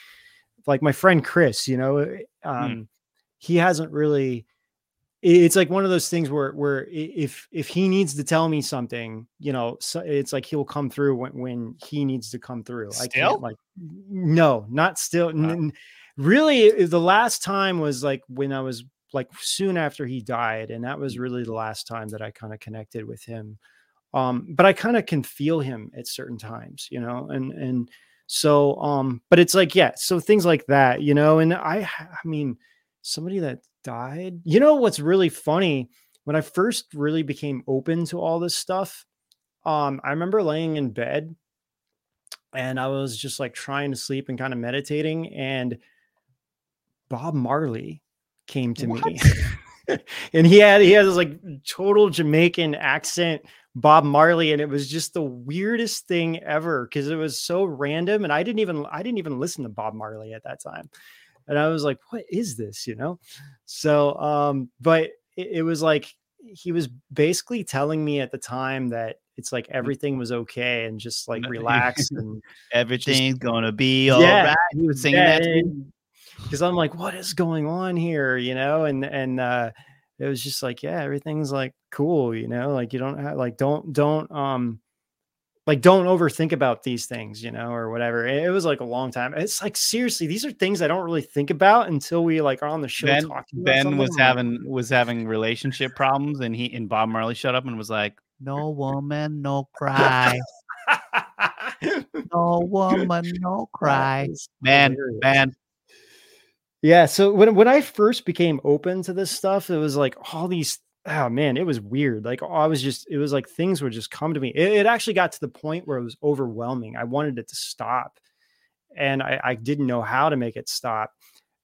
like my friend Chris, you know, um he hasn't really it's like one of those things where where if if he needs to tell me something you know so it's like he'll come through when, when he needs to come through. I Still? can't like no not still n- really the last time was like when i was like soon after he died and that was really the last time that i kind of connected with him. Um but i kind of can feel him at certain times you know and and so um but it's like yeah so things like that you know and i i mean somebody that died. You know what's really funny? When I first really became open to all this stuff, um, I remember laying in bed and I was just like trying to sleep and kind of meditating, and Bob Marley came to me. and he had he had this like total Jamaican accent, Bob Marley, and it was just the weirdest thing ever because it was so random. And I didn't even I didn't even listen to Bob Marley at that time and I was like, what is this? You know? So, um, but it, it was like he was basically telling me at the time that it's like everything was okay and just like relax and Everything's gonna be all right. Yeah, He was singing that. because I'm like, what is going on here? You know, and and uh it was just like, yeah, everything's like cool, you know, like you don't have like don't don't um like don't overthink about these things, you know, or whatever. It, it was like a long time. It's like seriously, these are things I don't really think about until we like are on the show Ben, talking. about ben was having was having relationship problems, and he and Bob Marley shut up and was like, "No woman, no cry. No woman, no cry." Man, man, Yeah. So when when I first became open to this stuff, it was like all these. Oh man, it was weird. Like I was just, it was like things would just come to me. It, it actually got to the point where it was overwhelming. I wanted it to stop, and I, I didn't know how to make it stop.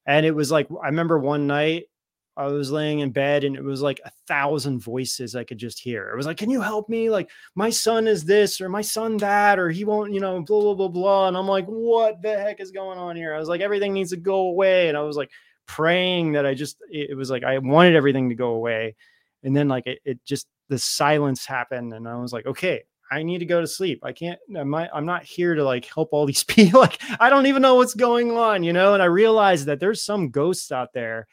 And it was like I remember one night I was laying in bed, and it was like a thousand voices I could just hear. It was like, "Can you help me? Like my son is this, or my son that, or he won't, you know, blah blah blah blah." And I'm like, "What the heck is going on here?" I was like, "Everything needs to go away," and I was like praying that I just it, it was like I wanted everything to go away. And then like it, it just the silence happened and I was like, okay, I need to go to sleep. I can't I'm I'm not here to like help all these people. Like I don't even know what's going on, you know? And I realized that there's some ghosts out there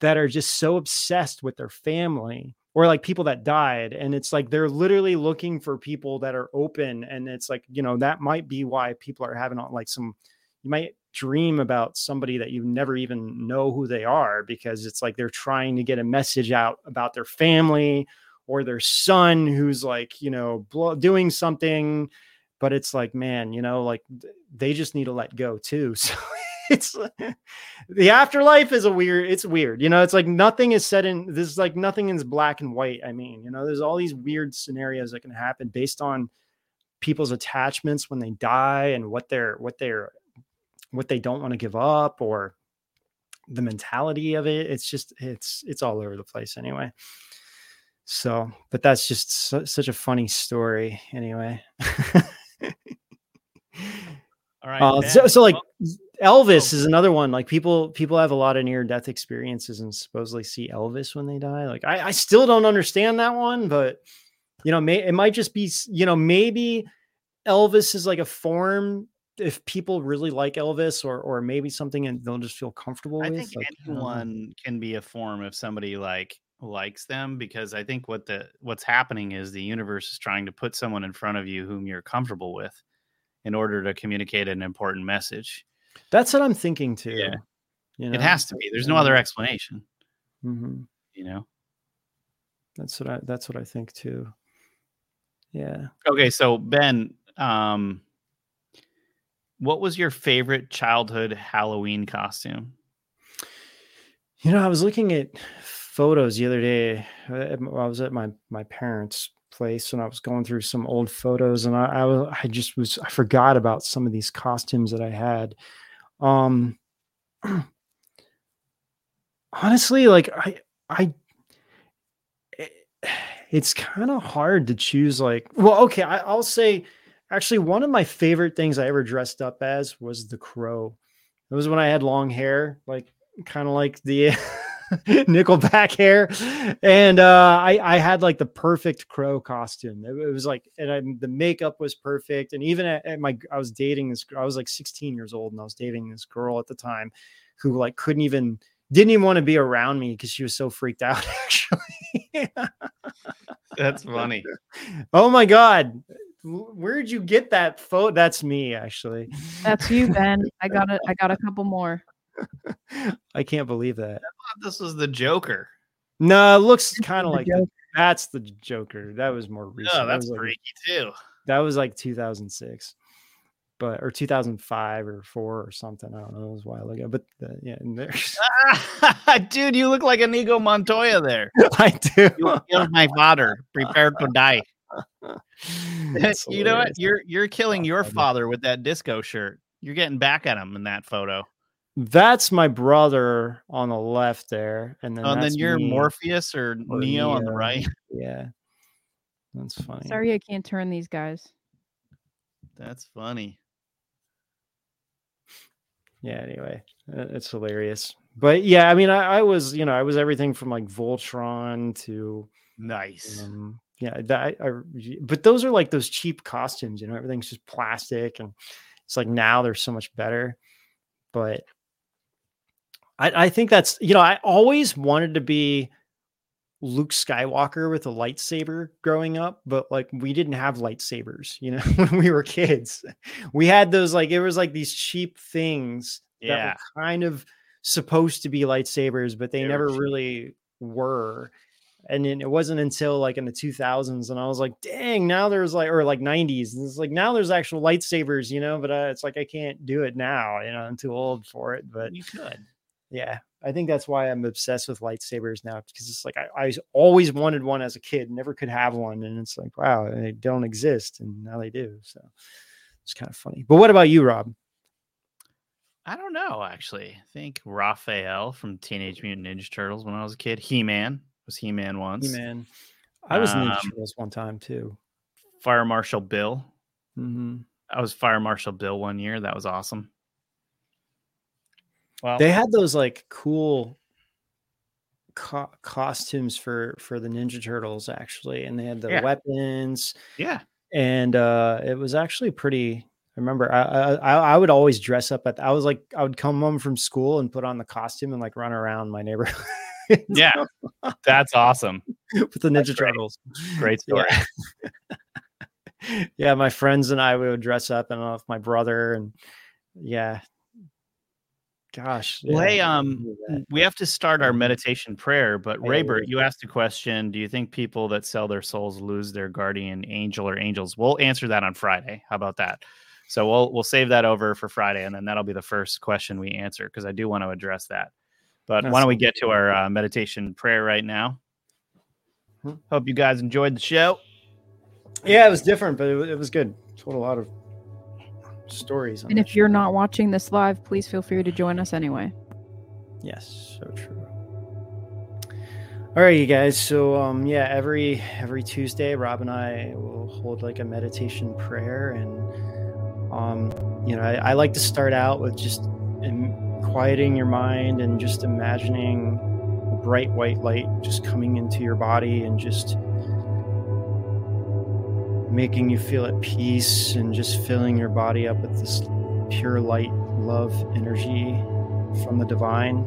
that are just so obsessed with their family or like people that died and it's like they're literally looking for people that are open and it's like you know that might be why people are having like some you might dream about somebody that you never even know who they are because it's like they're trying to get a message out about their family or their son who's like you know blo- doing something. But it's like man you know like they just need to let go too. So it's the afterlife is a weird it's weird you know it's like nothing is set in this is like nothing is black and white i mean you know there's all these weird scenarios that can happen based on people's attachments when they die and what they're what they're what they don't want to give up or the mentality of it it's just it's it's all over the place anyway so but that's just su- such a funny story anyway all right. uh, so, so like elvis oh. is another one like people people have a lot of near death experiences and supposedly see elvis when they die like i i still don't understand that one but you know may, it might just be you know maybe elvis is like a form if people really like elvis or or maybe something and they'll just feel comfortable I with think like, anyone can be a form if somebody like likes them because I think what the what's happening is the universe is trying to put someone in front of you whom you're comfortable with in order to communicate an important message. that's what i'm thinking too Yeah. you know It has to be. There's no other explanation, hmm you know. that's what i that's what i think too yeah Okay, so Ben, um what was your favorite childhood Halloween costume? You know, I was looking at photos the other day. uh, I was at my my parents' place and I was going through some old photos, and I I, was, I just was I forgot about some of these costumes that I had. Um, honestly, like I I. it- It's kind of hard to choose. Like, well, okay, I, I'll say, actually, one of my favorite things I ever dressed up as was the crow. It was when I had long hair, like kind of like the nickelback hair. And uh i i had like the perfect crow costume. It, it was like and I, the makeup was perfect. And even at, at my i was dating this i was like 16 years old and i was dating this girl at the time who like couldn't even didn't even want to be around me because she was so freaked out actually. That's funny. oh my god where'd you get that photo that's me actually That's you, Ben. I got it. I got a couple more. i can't believe that This was the Joker. no it looks kind of like the, that's the joker that was more recent Oh, That that's was like- freaky too. that was like 2006 but or 2005 or 4 or something i don't know it was a while ago but uh, yeah and there's Dude, you look like Inigo Montoya there. i do You killed my father. Prepare to die. It's you know what? You're you're killing your father with that disco shirt. You're getting back at him in that photo. that's my brother on the left there and then Oh, and then you're me. Morpheus or, or Neo on the right. yeah that's funny Sorry, I can't turn these guys. That's funny. yeah anyway it's hilarious but yeah i mean I, I was you know i was everything from like voltron to Nice. Um, yeah, that I, I- but those are like those cheap costumes, you know, everything's just plastic and it's like now they're so much better. But I, I think that's you know, I always wanted to be Luke Skywalker with a lightsaber growing up, but like we didn't have lightsabers, you know, when we were kids. We had those like it was like these cheap things that were kind of supposed to be lightsabers, but they, They never really were. And it wasn't until like in the 2000s, and I was like, dang, now there's like, or like 90s, and it's like now there's actual lightsabers, you know, but uh, it's like I can't do it now, you know, I'm too old for it. But you could. yeah, I think that's why I'm obsessed with lightsabers now because it's like I, I always wanted one as a kid, never could have one, and it's like wow, they don't exist, and now they do. So it's kind of funny. But what about you, Rob? I don't know, actually. I think Raphael from Teenage Mutant Ninja Turtles when I was a kid. He Man was He Man once. He Man, I was Ninja Um, Turtles one time too. Fire Marshal Bill. hmm I was Fire Marshal Bill one year. That was awesome. Well, They had those like cool co- costumes for for the Ninja Turtles actually, and they had the Yeah. weapons. yeah. and uh it was actually pretty I remember I, I I I would always dress up at I was like I would come home from school and put on the costume and like run around my neighborhood Yeah. That's awesome. with the Ninja great. Turtles. Great story. Yeah. yeah, my friends and I we would dress up and with my brother and yeah. Gosh. Well, hey, um. We have to start our meditation prayer, but Yeah, Raybert, yeah. you asked a question. Do you think people that sell their souls lose their guardian angel or angels? We'll answer that on Friday. How about that? So we'll we'll save that over for Friday, and then that'll be the first question we answer because I do want to address that. But That why don't we get to our uh, meditation prayer right now? Hmm. Hope you guys enjoyed the show. yeah, it was different, but it, it was good. Told a lot of stories. on And that if you're show. not watching this live, please feel free to join us anyway. Yes, so true. All right, you guys. So, um, yeah, every every Tuesday, Rob and I will hold like a meditation prayer, and um, you know, I, I like to start out with just im- quieting your mind and just imagining a bright white light just coming into your body and just making you feel at peace and just filling your body up with this pure light, love energy from the divine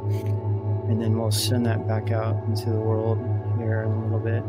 and then we'll send that back out into the world here in a little bit.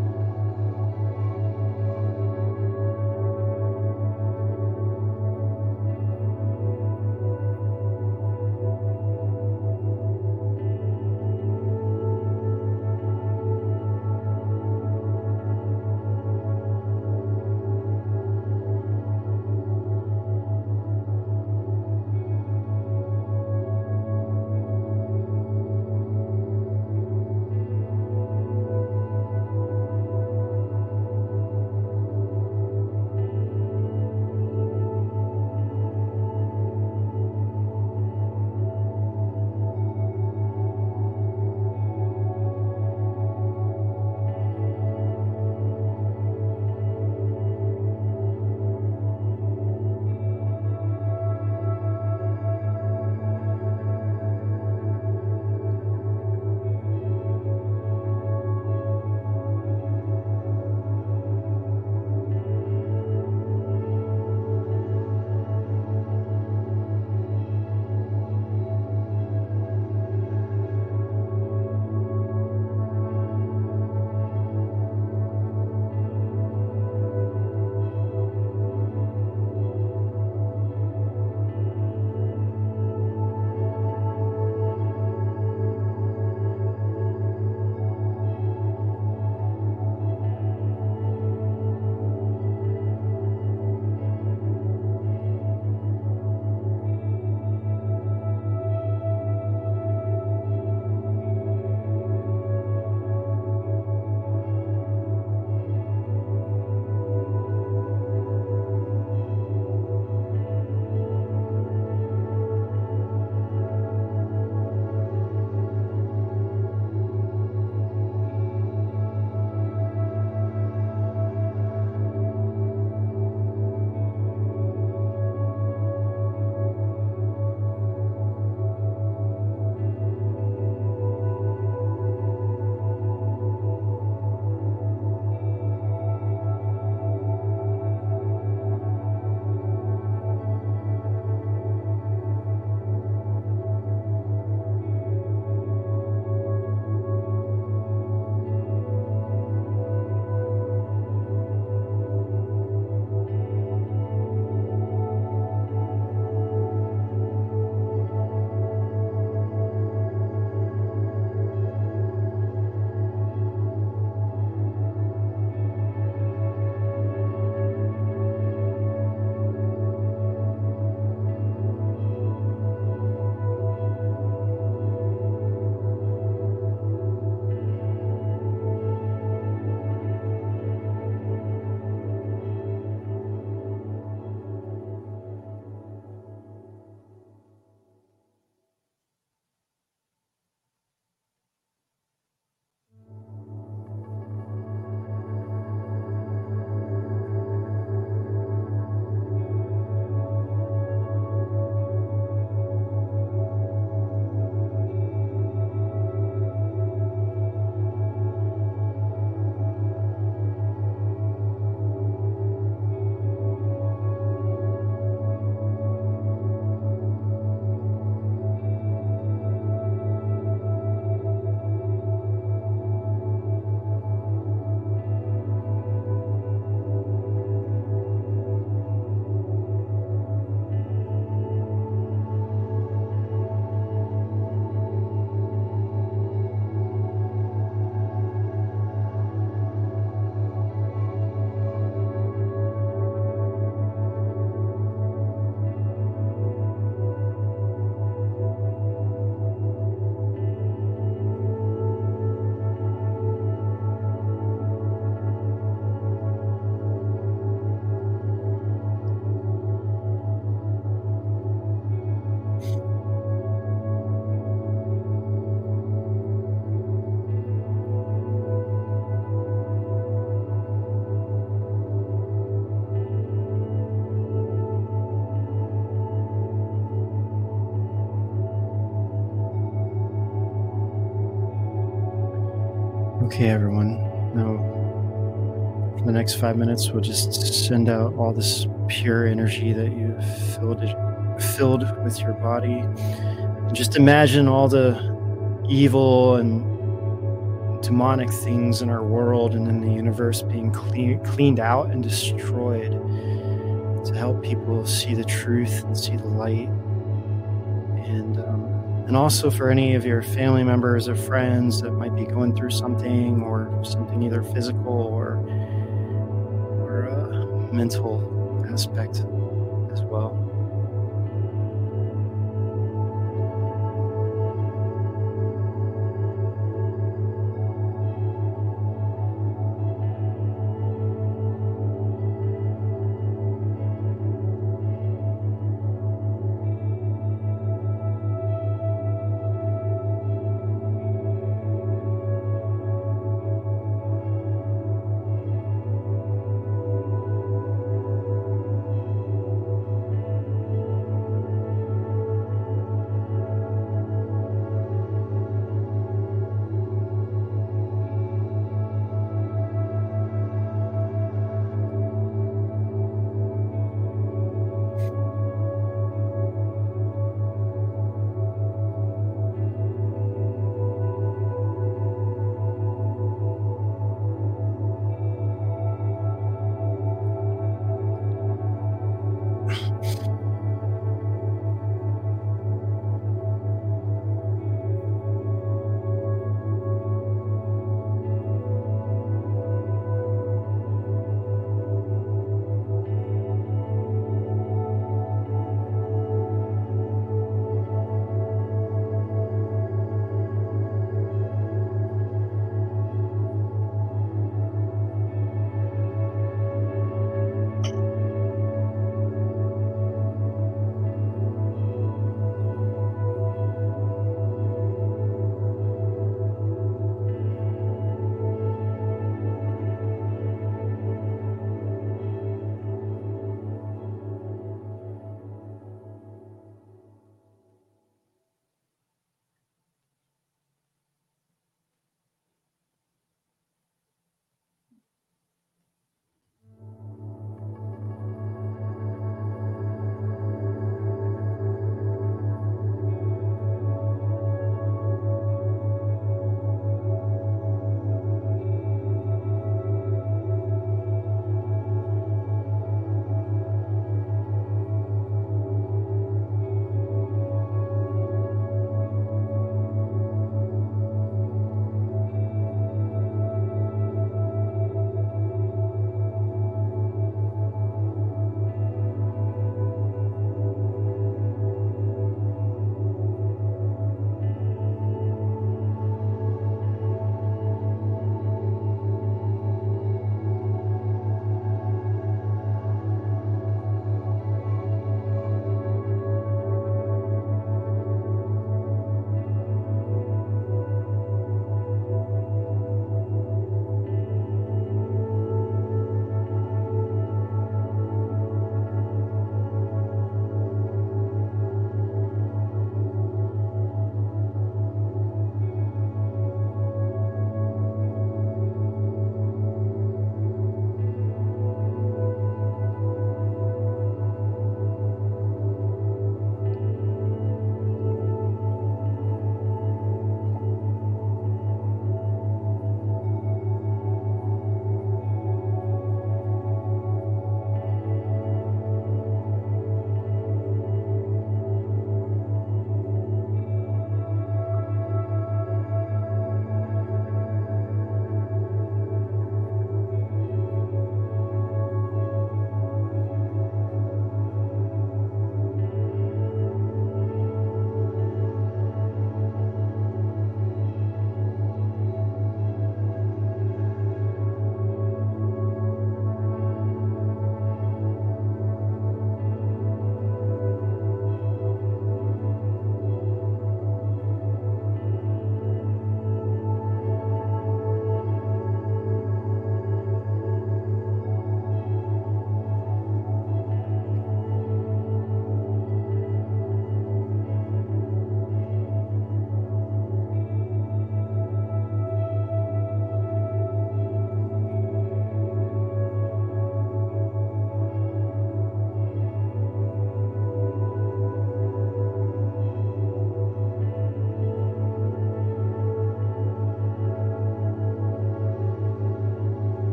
Okay, everyone. Now, for the next five minutes, we'll just send out all this pure energy that you've filled it, filled with your body. And just imagine all the evil and demonic things in our world and in the universe being clean, cleaned out and destroyed to help people see the truth and see the light. And also for any of your family members or friends that might be going through something or something either physical or or a mental aspect as well.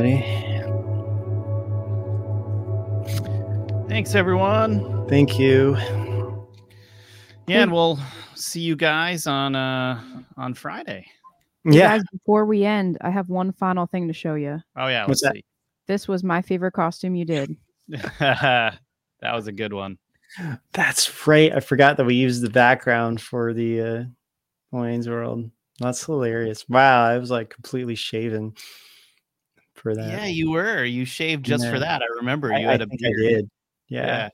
Everybody. Thanks, everyone. Thank you. Yeah, and we'll see you guys on uh on Friday. Yeah. Guys, before we end, I have one final thing to show you. Oh yeah, What's let's that? This was my favorite costume you did. that was a good one. That's right. I forgot that we used the background for the uh Wayne's World. That's hilarious. Wow, I was like completely shaven for that. Yeah, you were. You shaved just Yeah. for that. I remember you I had a beard. I did. Yeah. Yeah.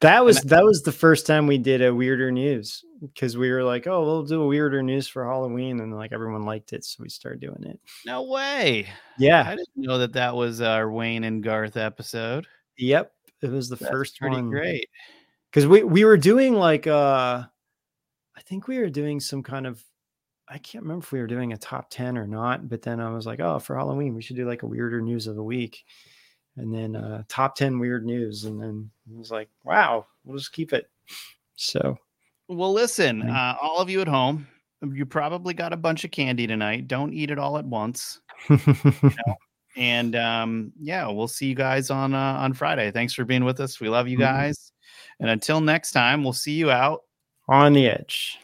That was that was the first time we did a weirder news because we were like, oh, we'll do a weirder news for Halloween, and like everyone liked it, so we started doing it. No way. Yeah. I didn't know that that was our Wayne and Garth episode. Yep. It was the That's first pretty one. great. because we we were doing like uh i think we were doing some kind of i can't remember if we were doing a top 10 or not but then i was like oh for halloween we should do like a weirder news of the week and then uh top 10 weird news and then it was like wow we'll just keep it so Well, listen, uh, all of you at home, you probably got a bunch of candy tonight. Don't eat it all at once. And um, yeah, we'll see you guys on uh, on Friday. Thanks for being with us. We love you Mhm. guys. And until next time, we'll see you out. on the edge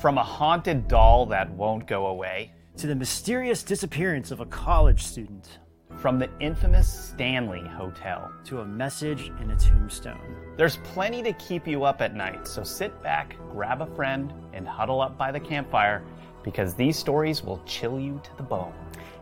From a haunted doll that won't go away, to the mysterious disappearance of a college student from the infamous Stanley Hotel. to a message in a tombstone There's plenty to keep you up at night, so sit back, grab a friend, and huddle up by the campfire because these stories will chill you to the bone.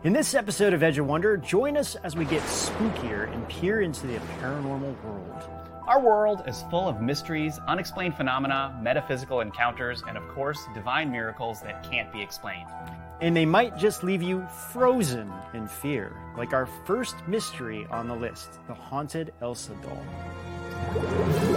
In this episode of Edge of Wonder, join us as we get spookier and peer into the paranormal world. Our world is full of mysteries, unexplained phenomena, metaphysical encounters, and of course, divine miracles that can't be explained. And they might just leave you frozen in fear, like our first mystery on the list the haunted Elsa doll.